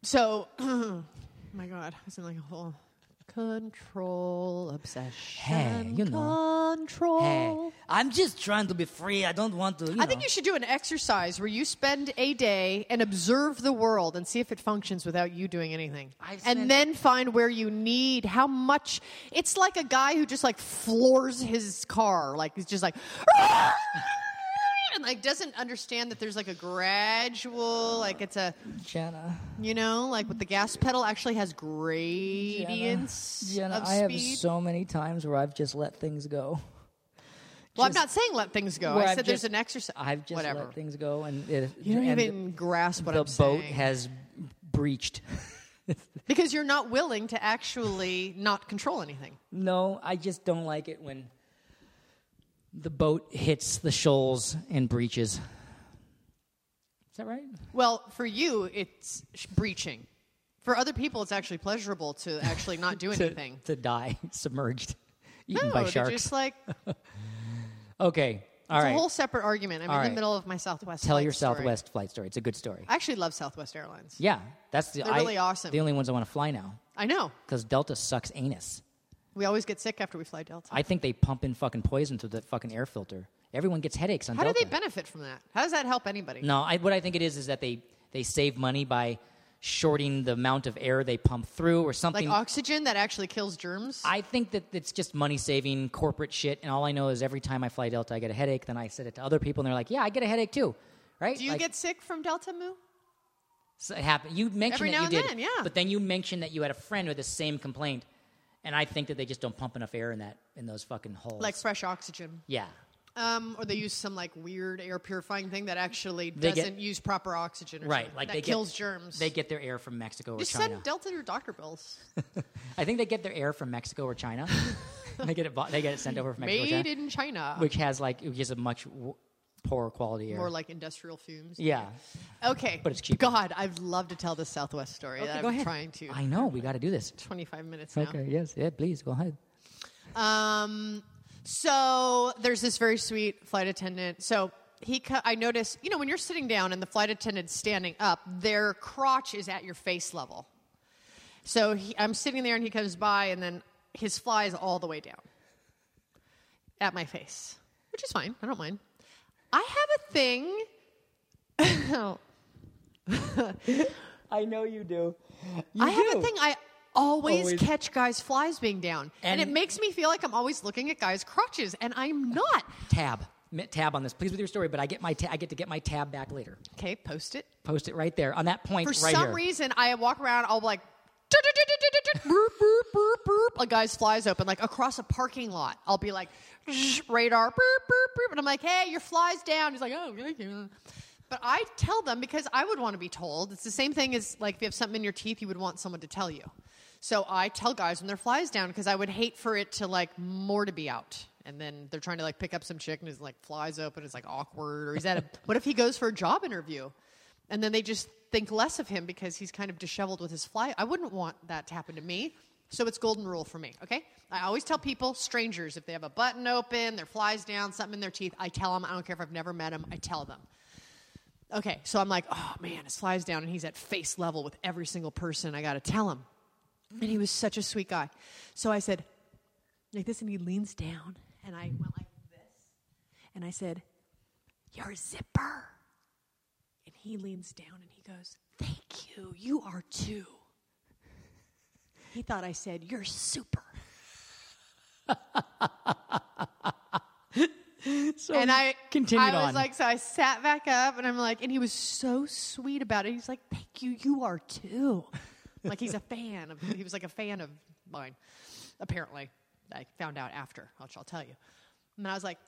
[SPEAKER 2] so oh my God, I was in like a whole control obsession.
[SPEAKER 1] Hey, you know.
[SPEAKER 2] control.
[SPEAKER 1] Hey, I'm just trying to be free. I don't want to, you
[SPEAKER 2] I think you should do an exercise where you spend a day and observe the world and see if it functions without you doing anything.
[SPEAKER 1] I've
[SPEAKER 2] and then find where you need how much. It's like a guy who just like floors his car, like he's just like. Ah! And like doesn't understand that there's like a gradual, like it's a,
[SPEAKER 1] Jenna.
[SPEAKER 2] you know, like with the gas pedal actually has gradients
[SPEAKER 1] Jenna,
[SPEAKER 2] of
[SPEAKER 1] I have
[SPEAKER 2] speed.
[SPEAKER 1] so many times where I've just let things go.
[SPEAKER 2] well, I'm not saying let things go. I said there's an exercise.
[SPEAKER 1] I've just
[SPEAKER 2] Whatever.
[SPEAKER 1] let things go, and it,
[SPEAKER 2] You don't
[SPEAKER 1] and
[SPEAKER 2] even grasp what
[SPEAKER 1] the
[SPEAKER 2] I'm
[SPEAKER 1] boat
[SPEAKER 2] saying.
[SPEAKER 1] has breached.
[SPEAKER 2] Because you're not willing to actually not control anything.
[SPEAKER 1] No, I just don't like it when the boat hits the shoals and breaches. Is that right?
[SPEAKER 2] Well, for you, it's sh- breaching. For other people, it's actually pleasurable to actually not do
[SPEAKER 1] To-
[SPEAKER 2] anything.
[SPEAKER 1] To, die submerged, eaten
[SPEAKER 2] no,
[SPEAKER 1] by sharks.
[SPEAKER 2] just like
[SPEAKER 1] okay, all
[SPEAKER 2] it's
[SPEAKER 1] right.
[SPEAKER 2] a whole separate argument. I'm
[SPEAKER 1] All
[SPEAKER 2] in
[SPEAKER 1] right.
[SPEAKER 2] the middle of my Southwest.
[SPEAKER 1] Tell
[SPEAKER 2] flight
[SPEAKER 1] your
[SPEAKER 2] story.
[SPEAKER 1] Southwest flight story. It's a good story.
[SPEAKER 2] I actually love Southwest Airlines.
[SPEAKER 1] yeah, that's the.
[SPEAKER 2] They're
[SPEAKER 1] I-
[SPEAKER 2] really awesome.
[SPEAKER 1] The only ones I want to fly now
[SPEAKER 2] I know.
[SPEAKER 1] because Delta sucks anus.
[SPEAKER 2] We always get sick after we fly Delta.
[SPEAKER 1] I think they pump in fucking poison through the fucking air filter. Everyone gets headaches on Delta.
[SPEAKER 2] How do they benefit from that? How does that help anybody?
[SPEAKER 1] No, I, what I think it is is that they they save money by shorting the amount of air they pump through or something.
[SPEAKER 2] Like oxygen that actually kills germs?
[SPEAKER 1] I think that it's just money saving corporate shit, and all I know is every time I fly Delta, I get a headache. Then I said it to other people, and they're like, "Yeah, I get a headache too." Right?
[SPEAKER 2] do you
[SPEAKER 1] Like,
[SPEAKER 2] get sick from Delta Moo?
[SPEAKER 1] so it happened? You mentioned
[SPEAKER 2] Every
[SPEAKER 1] that
[SPEAKER 2] now
[SPEAKER 1] you
[SPEAKER 2] and
[SPEAKER 1] did,
[SPEAKER 2] then, yeah.
[SPEAKER 1] But then you mentioned that you had a friend with the same complaint, and I think that they just don't pump enough air in that in those fucking holes.
[SPEAKER 2] Like fresh oxygen.
[SPEAKER 1] yeah,
[SPEAKER 2] Um, or they use some like weird air purifying thing that actually
[SPEAKER 1] They get-
[SPEAKER 2] doesn't use proper oxygen. Or
[SPEAKER 1] right.
[SPEAKER 2] something.
[SPEAKER 1] Like
[SPEAKER 2] that
[SPEAKER 1] they
[SPEAKER 2] kills
[SPEAKER 1] get,
[SPEAKER 2] germs.
[SPEAKER 1] They get their air from Mexico or
[SPEAKER 2] Just
[SPEAKER 1] China.
[SPEAKER 2] send Delta your doctor bills.
[SPEAKER 1] I think they get their air from Mexico or China. they get it. bought- They get it sent over from Mexico, or
[SPEAKER 2] Made
[SPEAKER 1] China,
[SPEAKER 2] in China.
[SPEAKER 1] which has like which is a much w- poorer quality air.
[SPEAKER 2] More like industrial fumes.
[SPEAKER 1] yeah.
[SPEAKER 2] Okay.
[SPEAKER 1] But it's cheap.
[SPEAKER 2] God, I'd love to tell the Southwest story that
[SPEAKER 1] go
[SPEAKER 2] I'm
[SPEAKER 1] ahead.
[SPEAKER 2] trying to.
[SPEAKER 1] I know we got to do this.
[SPEAKER 2] 25 minutes now.
[SPEAKER 1] Okay. Yes. Yeah. Please go ahead.
[SPEAKER 2] Um, so there's this very sweet flight attendant. So he, co- I noticed, you know, when you're sitting down and the flight attendant's standing up, their crotch is at your face level. So he, I'm sitting there and he comes by, and then his fly is all the way down at my face, which is fine. I don't mind. I have a thing.
[SPEAKER 1] I know you do. You
[SPEAKER 2] I have a thing. I always,
[SPEAKER 1] Always.
[SPEAKER 2] catch guys' flies being down, and,
[SPEAKER 1] And-
[SPEAKER 2] it makes me feel like I'm always looking at guys' crotches, and I'm not.
[SPEAKER 1] Tab. Tab on this, please, with your story. But I get my ta- I get to get my tab back later.
[SPEAKER 2] Okay, post it.
[SPEAKER 1] Post it right there on that point
[SPEAKER 2] For
[SPEAKER 1] right
[SPEAKER 2] some
[SPEAKER 1] here.
[SPEAKER 2] reason, I walk around, I'll be like, boop, boop, boop, boop. A guy's flies open, like across a parking lot. I'll be like, radar, boop, boop, boop. And I'm like, hey, your fly's down. He's like, oh, thank you. But I tell them because I would want to be told. It's the same thing as like if you have something in your teeth, you would want someone to tell you. So I tell guys when their flies down because I would hate for it to like more to be out. And then they're trying to like pick up some chick and his like flies open. It's like awkward. Or he's at a, what if he goes for a job interview? And then they just think less of him because he's kind of disheveled with his fly. I wouldn't want that to happen to me. So it's golden rule for me, okay? I always tell people, strangers, if they have a button open, their flies down, something in their teeth, I tell them. I don't care if I've never met them, I tell them. Okay, so I'm like, oh man, his flies down, and he's at face level with every single person. I got to tell him. And he was such a sweet guy. So I said, like this, and he leans down, and I went like this, and I said, your zipper. He leans down and he goes, Thank you. You are too. He thought I said, You're super.
[SPEAKER 1] So
[SPEAKER 2] and I
[SPEAKER 1] continued
[SPEAKER 2] I was
[SPEAKER 1] on.
[SPEAKER 2] like, so I sat back up and I'm like, and he was so sweet about it. He's like, Thank you, you are too. like he's a fan of he was like a fan of mine. Apparently. I found out after, which I'll tell you. And I was like,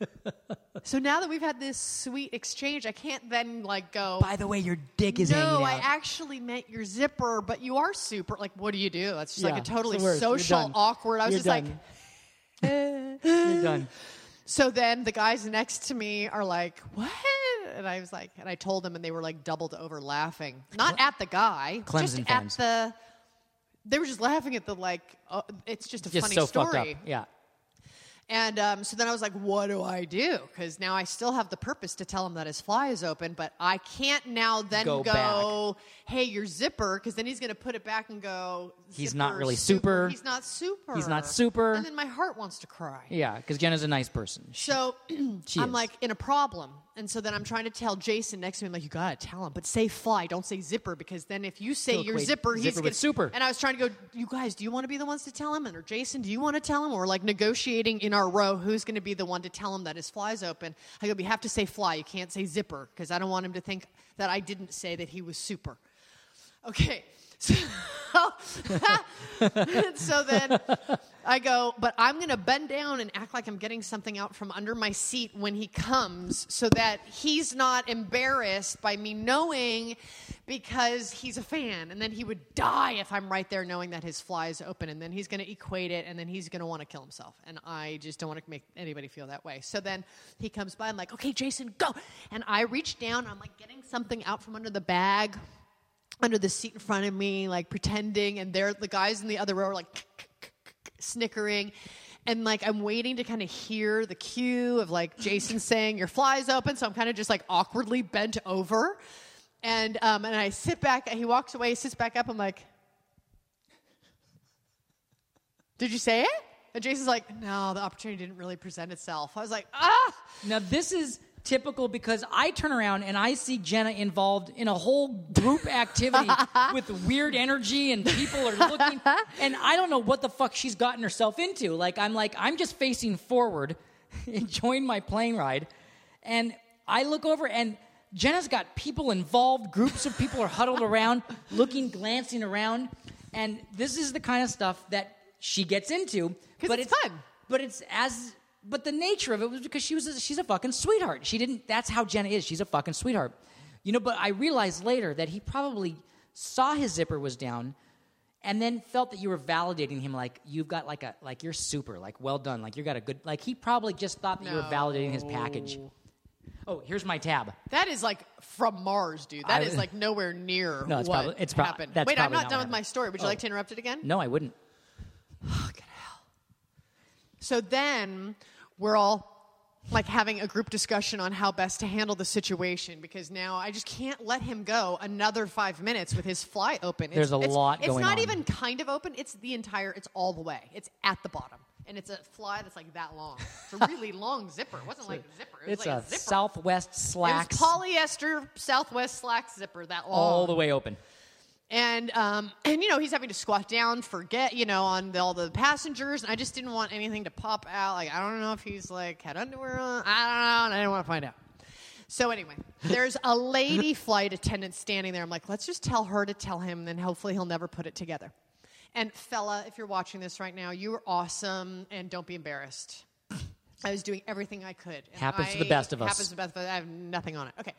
[SPEAKER 2] so now that we've had this sweet exchange, I can't then like go.
[SPEAKER 1] By the way, your dick is
[SPEAKER 2] no, I actually meant your zipper, but you are super. Like, what do you do? That's just
[SPEAKER 1] Yeah,
[SPEAKER 2] like a totally
[SPEAKER 1] the worst. You're
[SPEAKER 2] social, awkward. I was
[SPEAKER 1] You're
[SPEAKER 2] just like,
[SPEAKER 1] done. You're done.
[SPEAKER 2] so then the guys next to me are like, what? And I was like, and I told them, and they were like doubled over laughing. Not at the guy,
[SPEAKER 1] Clemson
[SPEAKER 2] just
[SPEAKER 1] fans.
[SPEAKER 2] at the they were just laughing at the like. Uh, it's just a
[SPEAKER 1] Just
[SPEAKER 2] funny
[SPEAKER 1] so
[SPEAKER 2] story.
[SPEAKER 1] Yeah.
[SPEAKER 2] And um, so then I was like, what do I do? Because now I still have the purpose to tell him that his fly is open, but I can't now then
[SPEAKER 1] Go
[SPEAKER 2] go, hey, your zipper, because then he's going to put it back and go,
[SPEAKER 1] He's not really super.
[SPEAKER 2] He's not super.
[SPEAKER 1] He's not super.
[SPEAKER 2] And then my heart wants to cry.
[SPEAKER 1] Yeah, because Jenna's a nice person. She-
[SPEAKER 2] So I'm
[SPEAKER 1] is.
[SPEAKER 2] like in a problem. And so then I'm trying to tell Jason next to me, I'm like, you gotta tell him, but say fly, don't say zipper, because then if you say your zipper, he's
[SPEAKER 1] zipper
[SPEAKER 2] gonna
[SPEAKER 1] with super.
[SPEAKER 2] And I was trying to go, you guys, do you want to be the ones to tell him? And or Jason, do you want to tell him? Or like negotiating in our row, who's gonna be the one to tell him that his fly's open? I go, we have to say fly, you can't say zipper, because I don't want him to think that I didn't say that he was super. Okay. So, so then I go, but I'm going to bend down and act like I'm getting something out from under my seat when he comes so that he's not embarrassed by me knowing because he's a fan. And then he would die if I'm right there knowing that his fly is open. And then he's going to equate it and then he's going to want to kill himself. And I just don't want to make anybody feel that way. So then he comes by. I'm like, okay, Jason, go. And I reach down. I'm like getting something out from under the bag under the seat in front of me, like pretending, and they're the guys in the other row are like snickering. And like I'm waiting to kind of hear the cue of like Jason saying your fly's open, so I'm kind of just like awkwardly bent over. And um, and I sit back and he walks away, sits back up, I'm like, Did you say it? And Jason's like, No, the opportunity didn't really present itself. I was like, ah
[SPEAKER 1] Now this is typical because I turn around and I see Jenna involved in a whole group activity with weird energy and people are looking and I don't know what the fuck she's gotten herself into. Like I'm like I'm just facing forward, enjoying my plane ride, and I look over and Jenna's got people involved, groups of people are huddled around, looking, glancing around, and this is the kind of stuff that she gets into. but
[SPEAKER 2] it's fun.
[SPEAKER 1] but it's as but the nature of it was because she was a, she's a fucking sweetheart. She didn't. That's how Jenna is. She's a fucking sweetheart. You know. But I realized later that he probably saw his zipper was down, and then felt that you were validating him. Like you've got like a like you're super. Like well done. Like you got a good. Like he probably just thought that you were validating his package. Oh, here's my tab.
[SPEAKER 2] That is like from Mars, dude. That
[SPEAKER 1] I-
[SPEAKER 2] is like nowhere near
[SPEAKER 1] No, it's
[SPEAKER 2] what
[SPEAKER 1] probably- it's prob-
[SPEAKER 2] happened. Wait, I'm not done with my story. Would you
[SPEAKER 1] Oh.
[SPEAKER 2] like to interrupt it again?
[SPEAKER 1] No, I wouldn't.
[SPEAKER 2] So then we're all like having a group discussion on how best to handle the situation because now I just can't let him go another five minutes with his fly open. It's,
[SPEAKER 1] There's a
[SPEAKER 2] it's-
[SPEAKER 1] lot
[SPEAKER 2] It's not
[SPEAKER 1] on.
[SPEAKER 2] even kind of open. It's the entire. It's all the way. It's at the bottom, and it's a fly that's like that long. It's a really long zipper. It wasn't like a zipper. It was
[SPEAKER 1] It's
[SPEAKER 2] like
[SPEAKER 1] a,
[SPEAKER 2] a, zipper.
[SPEAKER 1] Southwest slacks
[SPEAKER 2] It was polyester Southwest slacks zipper that long.
[SPEAKER 1] all the way open.
[SPEAKER 2] And um, and you know he's having to squat down, forget you know on the, all the passengers, and I just didn't want anything to pop out. Like I don't know if he's like had underwear on. I don't know, and I didn't want to find out. So anyway, there's a lady flight attendant standing there. I'm like, let's just tell her to tell him, then hopefully he'll never put it together. And fella, if you're watching this right now, you are awesome, and don't be embarrassed. I was doing everything I could.
[SPEAKER 1] Happens to the best of us.
[SPEAKER 2] Happens to the best of us. I have nothing on it. Okay.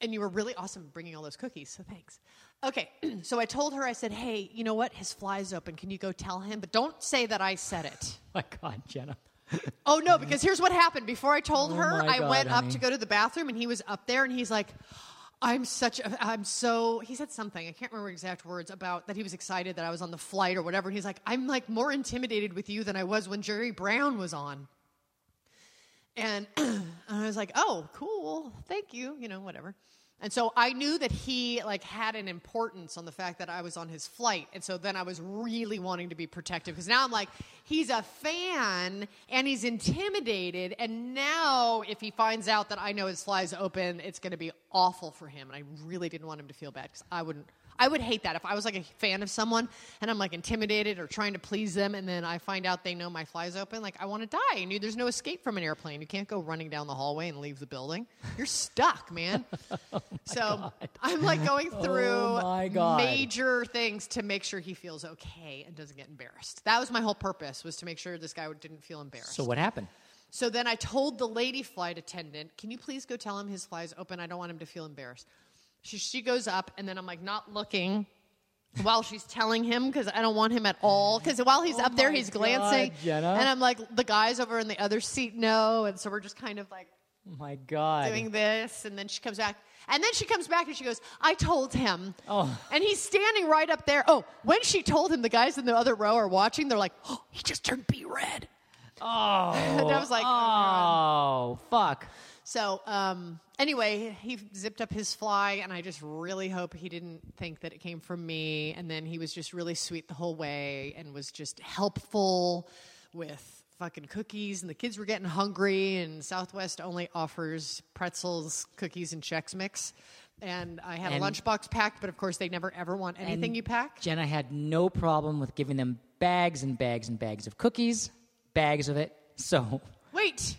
[SPEAKER 2] And you were really awesome bringing all those cookies, so thanks. Okay, so I told her, I said, hey, you know what? His fly's open. Can you go tell him? But don't say that I said it.
[SPEAKER 1] Oh my God, Jenna.
[SPEAKER 2] Oh, no, because here's what happened. Before I told
[SPEAKER 1] Oh
[SPEAKER 2] her, I
[SPEAKER 1] God,
[SPEAKER 2] went up to go to the bathroom, and he was up there, and he's like, I'm such a, I'm so, he said something, I can't remember exact words, about that he was excited that I was on the flight or whatever. And he's like, I'm like more intimidated with you than I was when Jerry Brown was on. And, and I was like, oh, cool, thank you, you know, whatever. And so I knew that he like had an importance on the fact that I was on his flight. And so then I was really wanting to be protective because now I'm like, he's a fan and he's intimidated. And now if he finds out that I know his fly's open, it's going to be awful for him. And I really didn't want him to feel bad because I wouldn't. I would hate that if I was like a fan of someone and I'm like intimidated or trying to please them, and then I find out they know my fly's open. Like I want to die, and you, there's no escape from an airplane. You can't go running down the hallway and leave the building. You're stuck, man. Oh so I'm like going oh through
[SPEAKER 1] Oh, my God.
[SPEAKER 2] major things to make sure he feels okay and doesn't get embarrassed. That was my whole purpose was to make sure this guy didn't feel embarrassed.
[SPEAKER 1] So what happened?
[SPEAKER 2] So then I told the lady flight attendant, "Can you please go tell him his fly's open? I don't want him to feel embarrassed." She, she goes up, and then I'm like not looking while she's telling him because I don't want him at all. Because while he's
[SPEAKER 1] Oh
[SPEAKER 2] up there, he's glancing,
[SPEAKER 1] Jenna.
[SPEAKER 2] and I'm like, the guys over in the other seat know, and so we're just kind of like
[SPEAKER 1] Oh my God.
[SPEAKER 2] doing this, and then she comes back. And then she comes back and she goes, I told him.
[SPEAKER 1] Oh.
[SPEAKER 2] And he's standing right up there. Oh, when she told him, the guys in the other row are watching. They're like, oh, he just turned beet red.
[SPEAKER 1] oh.
[SPEAKER 2] And I was like, oh,
[SPEAKER 1] oh, fuck.
[SPEAKER 2] So, um, anyway, he zipped up his fly, and I just really hope he didn't think that it came from me. And then he was just really sweet the whole way and was just helpful with fucking cookies. And the kids were getting hungry, and Southwest only offers pretzels, cookies, and Chex Mix. And I had
[SPEAKER 1] And-
[SPEAKER 2] a lunchbox packed, but of course, they never ever want anything you pack.
[SPEAKER 1] Jenna had no problem with giving them bags and bags and bags of cookies, bags of it. So
[SPEAKER 2] Wait.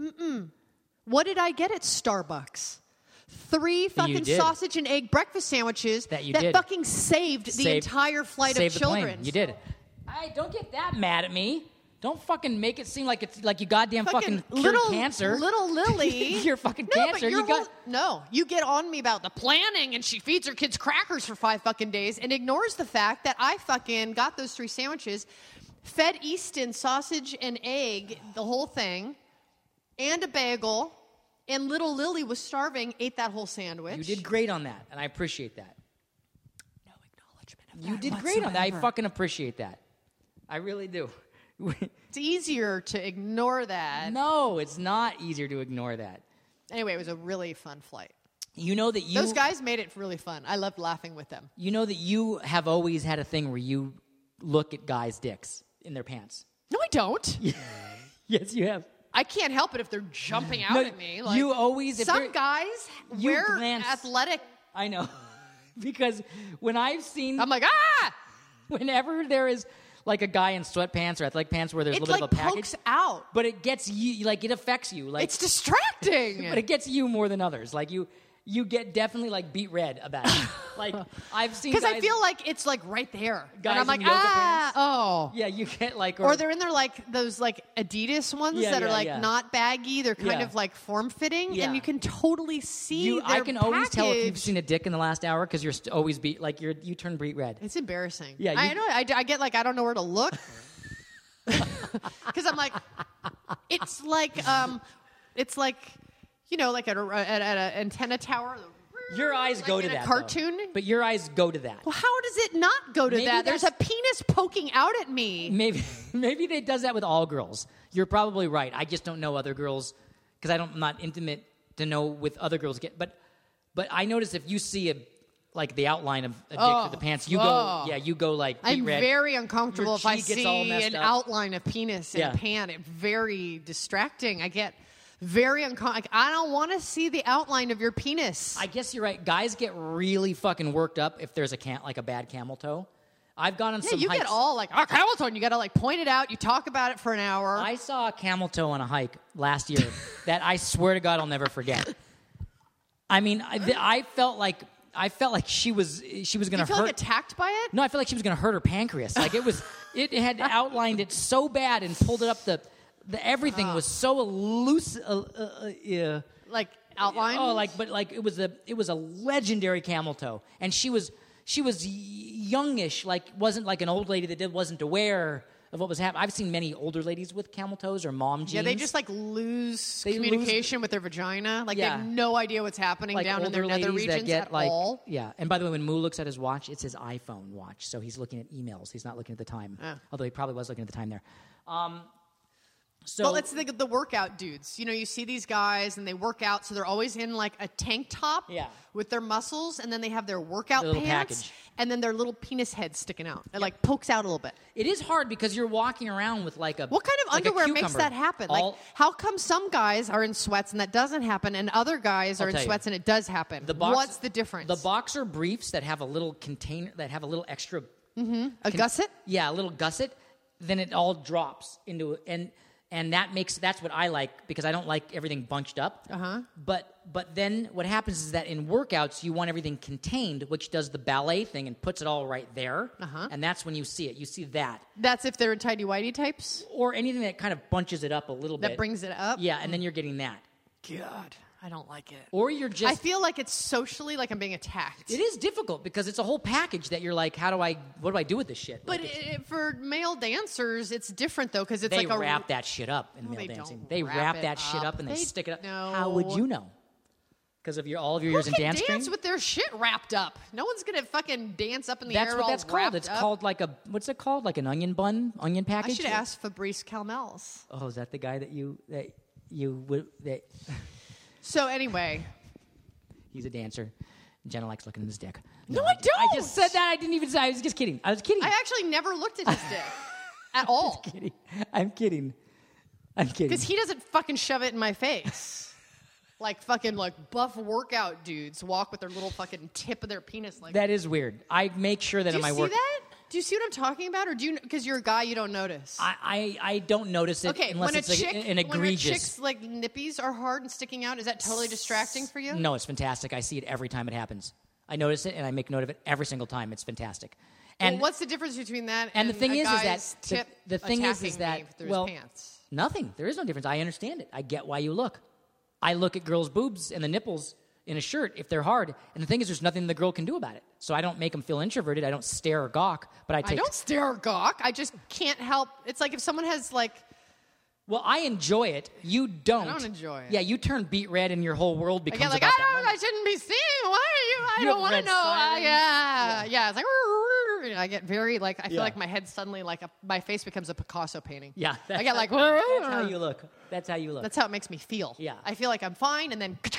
[SPEAKER 2] Mm-mm. What did I get at Starbucks? Three fucking
[SPEAKER 1] did.
[SPEAKER 2] sausage and egg breakfast sandwiches
[SPEAKER 1] That you did.
[SPEAKER 2] fucking saved the
[SPEAKER 1] Saved-
[SPEAKER 2] entire flight of
[SPEAKER 1] the
[SPEAKER 2] children.
[SPEAKER 1] You did. I don't get that mad at me. Don't fucking make it seem like it's like you goddamn fucking, cured
[SPEAKER 2] little
[SPEAKER 1] cancer.
[SPEAKER 2] Little Lily.
[SPEAKER 1] You're fucking
[SPEAKER 2] no,
[SPEAKER 1] cancer. You got-
[SPEAKER 2] whole- no. You get on me about the planning, and she feeds her kids crackers for five fucking days, and ignores the fact that I fucking got those three sandwiches, fed Easton sausage and egg, the whole thing, and a bagel. And little Lily was starving, ate that whole sandwich.
[SPEAKER 1] You did great on that, and I appreciate that.
[SPEAKER 2] no acknowledgement of that.
[SPEAKER 1] You
[SPEAKER 2] that
[SPEAKER 1] did great on that. I
[SPEAKER 2] whatsoever.
[SPEAKER 1] fucking appreciate that. I really do.
[SPEAKER 2] It's easier to ignore that.
[SPEAKER 1] no, it's not easier to ignore that.
[SPEAKER 2] Anyway, it was a really fun flight.
[SPEAKER 1] You know that you
[SPEAKER 2] Those guys made it really fun. I loved laughing with them.
[SPEAKER 1] You know that you have always had a thing where you look at guys' dicks in their pants.
[SPEAKER 2] No, I don't.
[SPEAKER 1] Yes, you have.
[SPEAKER 2] I can't help it if they're jumping out
[SPEAKER 1] No,
[SPEAKER 2] at me. Like,
[SPEAKER 1] you always-
[SPEAKER 2] some guys
[SPEAKER 1] you
[SPEAKER 2] wear
[SPEAKER 1] glance-
[SPEAKER 2] athletic.
[SPEAKER 1] I know. because when I've seen
[SPEAKER 2] I'm like ah,
[SPEAKER 1] whenever there is like a guy in sweatpants or athletic pants where there's
[SPEAKER 2] it
[SPEAKER 1] a little
[SPEAKER 2] like
[SPEAKER 1] bit of a package,
[SPEAKER 2] pokes out.
[SPEAKER 1] but it gets you like it affects you like
[SPEAKER 2] It's distracting.
[SPEAKER 1] but it gets you more than others. Like you you get definitely like beet red about it. like I've seen
[SPEAKER 2] Because I feel like it's like right there,
[SPEAKER 1] Guys
[SPEAKER 2] and I'm like ah,
[SPEAKER 1] pants.
[SPEAKER 2] oh.
[SPEAKER 1] yeah, you get like
[SPEAKER 2] Or they're in their like those like Adidas ones
[SPEAKER 1] Yeah,
[SPEAKER 2] that are like
[SPEAKER 1] yeah.
[SPEAKER 2] not baggy. They're kind
[SPEAKER 1] Yeah.
[SPEAKER 2] of like form fitting,
[SPEAKER 1] Yeah.
[SPEAKER 2] and you can totally see.
[SPEAKER 1] you. I can always tell if you've seen a dick in the last hour because you're st- always beat like you're you turn beet red.
[SPEAKER 2] It's embarrassing.
[SPEAKER 1] Yeah,
[SPEAKER 2] I know. I, I get like I don't know where to look because I'm like, it's like um, it's like you know, like at, a, at, at an antenna tower.
[SPEAKER 1] Your eyes
[SPEAKER 2] like
[SPEAKER 1] go to that though.
[SPEAKER 2] cartoon.
[SPEAKER 1] but your eyes go to that.
[SPEAKER 2] Well, how does it not go to
[SPEAKER 1] Maybe
[SPEAKER 2] that? There's a penis poking out at me.
[SPEAKER 1] Maybe maybe they does that with all girls. You're probably right. I just don't know other girls because I don't I'm not intimate to know with other girls get. But but I notice if you see a like the outline of a dick
[SPEAKER 2] Oh,
[SPEAKER 1] the pants, you
[SPEAKER 2] oh.
[SPEAKER 1] go yeah you go like
[SPEAKER 2] I'm
[SPEAKER 1] red.
[SPEAKER 2] very uncomfortable if I see an
[SPEAKER 1] up.
[SPEAKER 2] outline of penis in
[SPEAKER 1] Yeah.
[SPEAKER 2] a pan. It's very distracting. I get very uncomfortable. Like, I don't want to see the outline of your penis.
[SPEAKER 1] I guess you're right. Guys get really fucking worked up if there's a can like a bad camel toe. I've gone on
[SPEAKER 2] yeah,
[SPEAKER 1] some
[SPEAKER 2] you
[SPEAKER 1] hikes.
[SPEAKER 2] get all like, oh, Hamilton. You got to like point it out. You talk about it for an hour.
[SPEAKER 1] I saw a camel toe on a hike last year that I swear to God I'll never forget. I mean, I, th- I felt like I felt like she was she was going to hurt.
[SPEAKER 2] like attacked by it?
[SPEAKER 1] no, I felt like she was going to hurt her pancreas. Like it was, it had outlined it so bad and pulled it up. The, the everything was so elusive. Uh, uh, uh, yeah.
[SPEAKER 2] Like outline?
[SPEAKER 1] Oh, like but like it was a it was a legendary camel toe, and she was she was youngish, like wasn't like an old lady that did wasn't aware of what was happening. I've seen many older ladies with camel toes or mom jeans.
[SPEAKER 2] yeah, they just like lose
[SPEAKER 1] They lose-
[SPEAKER 2] communication with their vagina. Like they have no idea what's happening
[SPEAKER 1] like
[SPEAKER 2] down in their nether regions
[SPEAKER 1] get
[SPEAKER 2] at
[SPEAKER 1] like
[SPEAKER 2] all.
[SPEAKER 1] yeah. And by the way, when Moo looks at his watch, it's his iPhone watch, so he's looking at emails. He's not looking at the time, although he probably was looking at the time there. Um, so
[SPEAKER 2] Well, it's the, the workout dudes. You know, you see these guys and they work out, so they're always in like a tank top
[SPEAKER 1] Yeah.
[SPEAKER 2] with their muscles, and then they have their workout pants,
[SPEAKER 1] package.
[SPEAKER 2] and then their little penis head sticking out. It like pokes out a little bit.
[SPEAKER 1] it is hard because you're walking around with like a
[SPEAKER 2] What kind of
[SPEAKER 1] like
[SPEAKER 2] underwear makes that happen?
[SPEAKER 1] All-
[SPEAKER 2] like, how come some guys are in sweats and that doesn't happen, and other guys
[SPEAKER 1] I'll
[SPEAKER 2] are in
[SPEAKER 1] tell you.
[SPEAKER 2] sweats and it does happen?
[SPEAKER 1] the box-
[SPEAKER 2] What's the difference?
[SPEAKER 1] The boxer briefs that have a little container that have a little extra mm-hmm.
[SPEAKER 2] a gusset?
[SPEAKER 1] yeah, a little gusset, then it all drops into and and that makes that's what I like because I don't like everything bunched up.
[SPEAKER 2] Uh-huh.
[SPEAKER 1] But but then what happens is that in workouts you want everything contained, which does the ballet thing and puts it all right there.
[SPEAKER 2] Uh-huh.
[SPEAKER 1] And that's when you see it. You see that.
[SPEAKER 2] That's if they're tidy whitey types
[SPEAKER 1] Or anything that kind of bunches it up a little bit.
[SPEAKER 2] that brings it up.
[SPEAKER 1] Yeah, and then you're getting that.
[SPEAKER 2] God, I don't like it.
[SPEAKER 1] or you're just
[SPEAKER 2] I feel like it's socially like I'm being attacked.
[SPEAKER 1] It is difficult because it's a whole package that you're like, how do I, what do I do with this shit?
[SPEAKER 2] But
[SPEAKER 1] Like, it's-
[SPEAKER 2] it, for male dancers, it's different though because it's
[SPEAKER 1] they
[SPEAKER 2] like a
[SPEAKER 1] wrap that shit up in
[SPEAKER 2] No,
[SPEAKER 1] male
[SPEAKER 2] they
[SPEAKER 1] dancing.
[SPEAKER 2] don't
[SPEAKER 1] They
[SPEAKER 2] wrap
[SPEAKER 1] wrap
[SPEAKER 2] it
[SPEAKER 1] that shit
[SPEAKER 2] up.
[SPEAKER 1] up and they,
[SPEAKER 2] They-
[SPEAKER 1] stick it up.
[SPEAKER 2] no.
[SPEAKER 1] How would you know? Because of your all of your
[SPEAKER 2] Who
[SPEAKER 1] years in
[SPEAKER 2] can
[SPEAKER 1] dance
[SPEAKER 2] dance
[SPEAKER 1] training.
[SPEAKER 2] with their shit wrapped up? No one's gonna fucking dance up in the
[SPEAKER 1] That's
[SPEAKER 2] air.
[SPEAKER 1] what
[SPEAKER 2] all
[SPEAKER 1] that's called.
[SPEAKER 2] wrapped
[SPEAKER 1] It's
[SPEAKER 2] up.
[SPEAKER 1] called like a what's it called? Like an onion bun, onion
[SPEAKER 2] I
[SPEAKER 1] package.
[SPEAKER 2] should ask Fabrice Calmels.
[SPEAKER 1] Oh, is that the guy that you that you would that?
[SPEAKER 2] So anyway,
[SPEAKER 1] He's a dancer. Jenna likes looking at his dick.
[SPEAKER 2] No, I don't.
[SPEAKER 1] I just said that. I didn't even say. I was just kidding. I was kidding.
[SPEAKER 2] I actually never looked at his dick at all I'm
[SPEAKER 1] kidding. I'm kidding. I'm kidding.
[SPEAKER 2] because he doesn't fucking shove it in my face. Like fucking like buff workout dudes walk with their little fucking tip of their penis like.
[SPEAKER 1] that is weird. I make sure that
[SPEAKER 2] do
[SPEAKER 1] in
[SPEAKER 2] you
[SPEAKER 1] my
[SPEAKER 2] see
[SPEAKER 1] work.
[SPEAKER 2] that? Do you see what I'm talking about, or do you? Because you're a guy, you don't notice.
[SPEAKER 1] I, I, I don't notice it
[SPEAKER 2] okay,
[SPEAKER 1] unless
[SPEAKER 2] when a
[SPEAKER 1] it's like
[SPEAKER 2] chick,
[SPEAKER 1] an
[SPEAKER 2] when a
[SPEAKER 1] egregious.
[SPEAKER 2] chick's like nippies are hard and sticking out, is that totally distracting for you?
[SPEAKER 1] No, it's fantastic. I see it every time it happens. I notice it and I make note of it every single time. It's fantastic.
[SPEAKER 2] Well,
[SPEAKER 1] And
[SPEAKER 2] what's the difference between that
[SPEAKER 1] and
[SPEAKER 2] and,
[SPEAKER 1] the thing
[SPEAKER 2] a
[SPEAKER 1] is, is that
[SPEAKER 2] guy's
[SPEAKER 1] the- the thing is, is that well,
[SPEAKER 2] pants?
[SPEAKER 1] nothing. There is no difference. I understand it. I get why you look. I look at girls' boobs and the nipples in a shirt if they're hard. And the thing is, there's nothing the girl can do about it. So I don't make them feel introverted. I don't stare or gawk. But I
[SPEAKER 2] I don't stare or gawk. I just can't help. It's like if someone has like
[SPEAKER 1] well, I enjoy it. You don't.
[SPEAKER 2] I don't enjoy it.
[SPEAKER 1] Yeah, you turn beet red and your whole world because
[SPEAKER 2] I
[SPEAKER 1] becomes
[SPEAKER 2] get like I don't. I shouldn't be seeing. Why are you? I
[SPEAKER 1] You
[SPEAKER 2] don't want to know. Uh,
[SPEAKER 1] silence.
[SPEAKER 2] yeah, yeah. It's like I get very like I feel
[SPEAKER 1] Yeah.
[SPEAKER 2] like my head suddenly like a, my face becomes a Picasso painting.
[SPEAKER 1] Yeah,
[SPEAKER 2] I get like
[SPEAKER 1] that's how you look. That's how you look.
[SPEAKER 2] That's how it makes me feel.
[SPEAKER 1] Yeah.
[SPEAKER 2] I feel like I'm fine, and then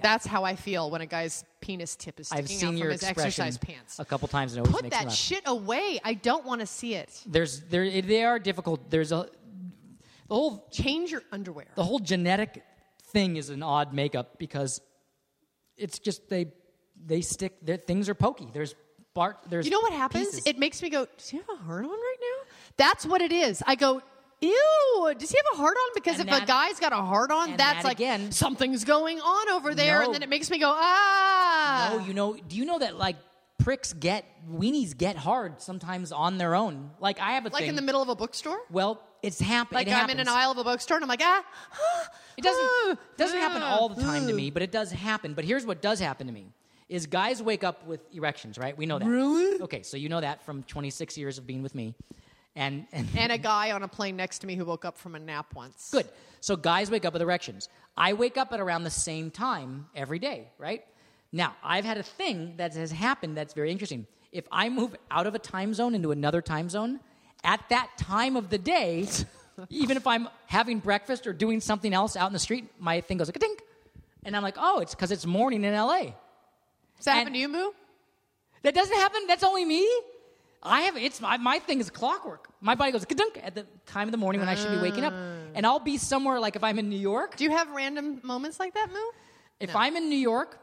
[SPEAKER 2] that's how I feel when a guy's penis tip is sticking
[SPEAKER 1] I've
[SPEAKER 2] out
[SPEAKER 1] seen
[SPEAKER 2] from his
[SPEAKER 1] expression
[SPEAKER 2] exercise pants.
[SPEAKER 1] a couple times, and it always
[SPEAKER 2] Put
[SPEAKER 1] makes me
[SPEAKER 2] that
[SPEAKER 1] laugh.
[SPEAKER 2] shit away. I don't want to see it.
[SPEAKER 1] There's there they are difficult. There's a the whole
[SPEAKER 2] Change your underwear.
[SPEAKER 1] the whole genetic thing is an odd makeup because it's just they they stick. their Things are pokey. There's Bart. There's
[SPEAKER 2] You know what happens?
[SPEAKER 1] pieces.
[SPEAKER 2] It makes me go, Does he have a hard on right now? That's what it is. I go, Ew, does he have a hard on? Because
[SPEAKER 1] And
[SPEAKER 2] if a guy's got a hard on, that's
[SPEAKER 1] that
[SPEAKER 2] like
[SPEAKER 1] again-
[SPEAKER 2] something's going on over there.
[SPEAKER 1] No.
[SPEAKER 2] And then it makes me go, ah.
[SPEAKER 1] Oh, you know? Do you know that like pricks get weenies get hard sometimes on their own? Like I have a thing.
[SPEAKER 2] like
[SPEAKER 1] thing.
[SPEAKER 2] in the middle of a bookstore?
[SPEAKER 1] well, it's happened.
[SPEAKER 2] Like
[SPEAKER 1] it
[SPEAKER 2] I'm in an aisle of a bookstore and I'm like, ah.
[SPEAKER 1] It doesn't it doesn't happen all the time to me, but it does happen. But here's what does happen to me: is guys wake up with erections, right? We know that.
[SPEAKER 2] Really?
[SPEAKER 1] Okay, so you know that from 26 years of being with me, and and,
[SPEAKER 2] And a guy on a plane next to me who woke up from a nap once.
[SPEAKER 1] good. So guys wake up with erections. I wake up at around the same time every day, right? Now I've had a thing that has happened that's very interesting. If I move out of a time zone into another time zone, at that time of the day, even if I'm having breakfast or doing something else out in the street, my thing goes like a dink. And I'm like, oh, it's because it's morning in LA.
[SPEAKER 2] Does that
[SPEAKER 1] And-
[SPEAKER 2] happen to you, Moo?
[SPEAKER 1] That doesn't happen. That's only me. I have it's my, my thing is clockwork. My body goes dunk at the time of the morning when I should be waking up, mm. and I'll be somewhere like if I'm in New York.
[SPEAKER 2] Do you have random moments like that, Moo?
[SPEAKER 1] If
[SPEAKER 2] No.
[SPEAKER 1] I'm in New York,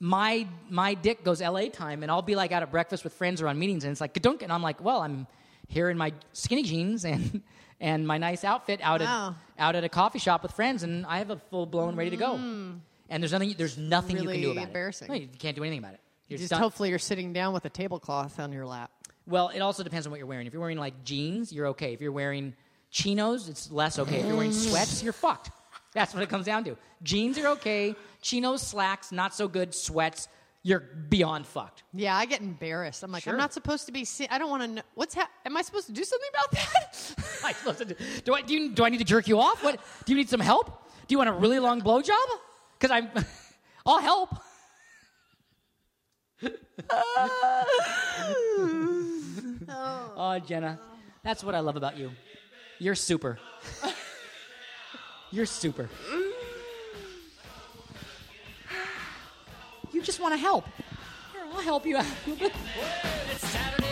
[SPEAKER 1] my my dick goes LA time, and I'll be like out at breakfast with friends or on meetings, and it's like dunk, and I'm like, well, I'm here in my skinny jeans and and my nice outfit out
[SPEAKER 2] Wow.
[SPEAKER 1] at out at a coffee shop with friends, and I have a full blown ready to go. Mm. And there's nothing there's nothing you can do about
[SPEAKER 2] embarrassing.
[SPEAKER 1] it. No, you can't do anything about it. You're
[SPEAKER 2] Just
[SPEAKER 1] done.
[SPEAKER 2] hopefully you're sitting down with a tablecloth on your lap.
[SPEAKER 1] Well, it also depends on what you're wearing. If you're wearing like jeans, you're okay. If you're wearing chinos, it's less okay. If you're wearing sweats, you're fucked. That's what it comes down to. Jeans are okay. Chinos, slacks, not so good. Sweats, you're beyond fucked.
[SPEAKER 2] Yeah, I get embarrassed. I'm like,
[SPEAKER 1] Sure.
[SPEAKER 2] I'm not supposed to be. See- I don't want to know what's. Ha- Am I supposed to do something about that?
[SPEAKER 1] I supposed to do, do I do, you, do I need to jerk you off? What do you need some help? Do you want a really long blowjob? Because I'm, I'll help. oh, Jenna, that's what I love about you. You're super. You're super. You just want to help. Here, I'll help you out.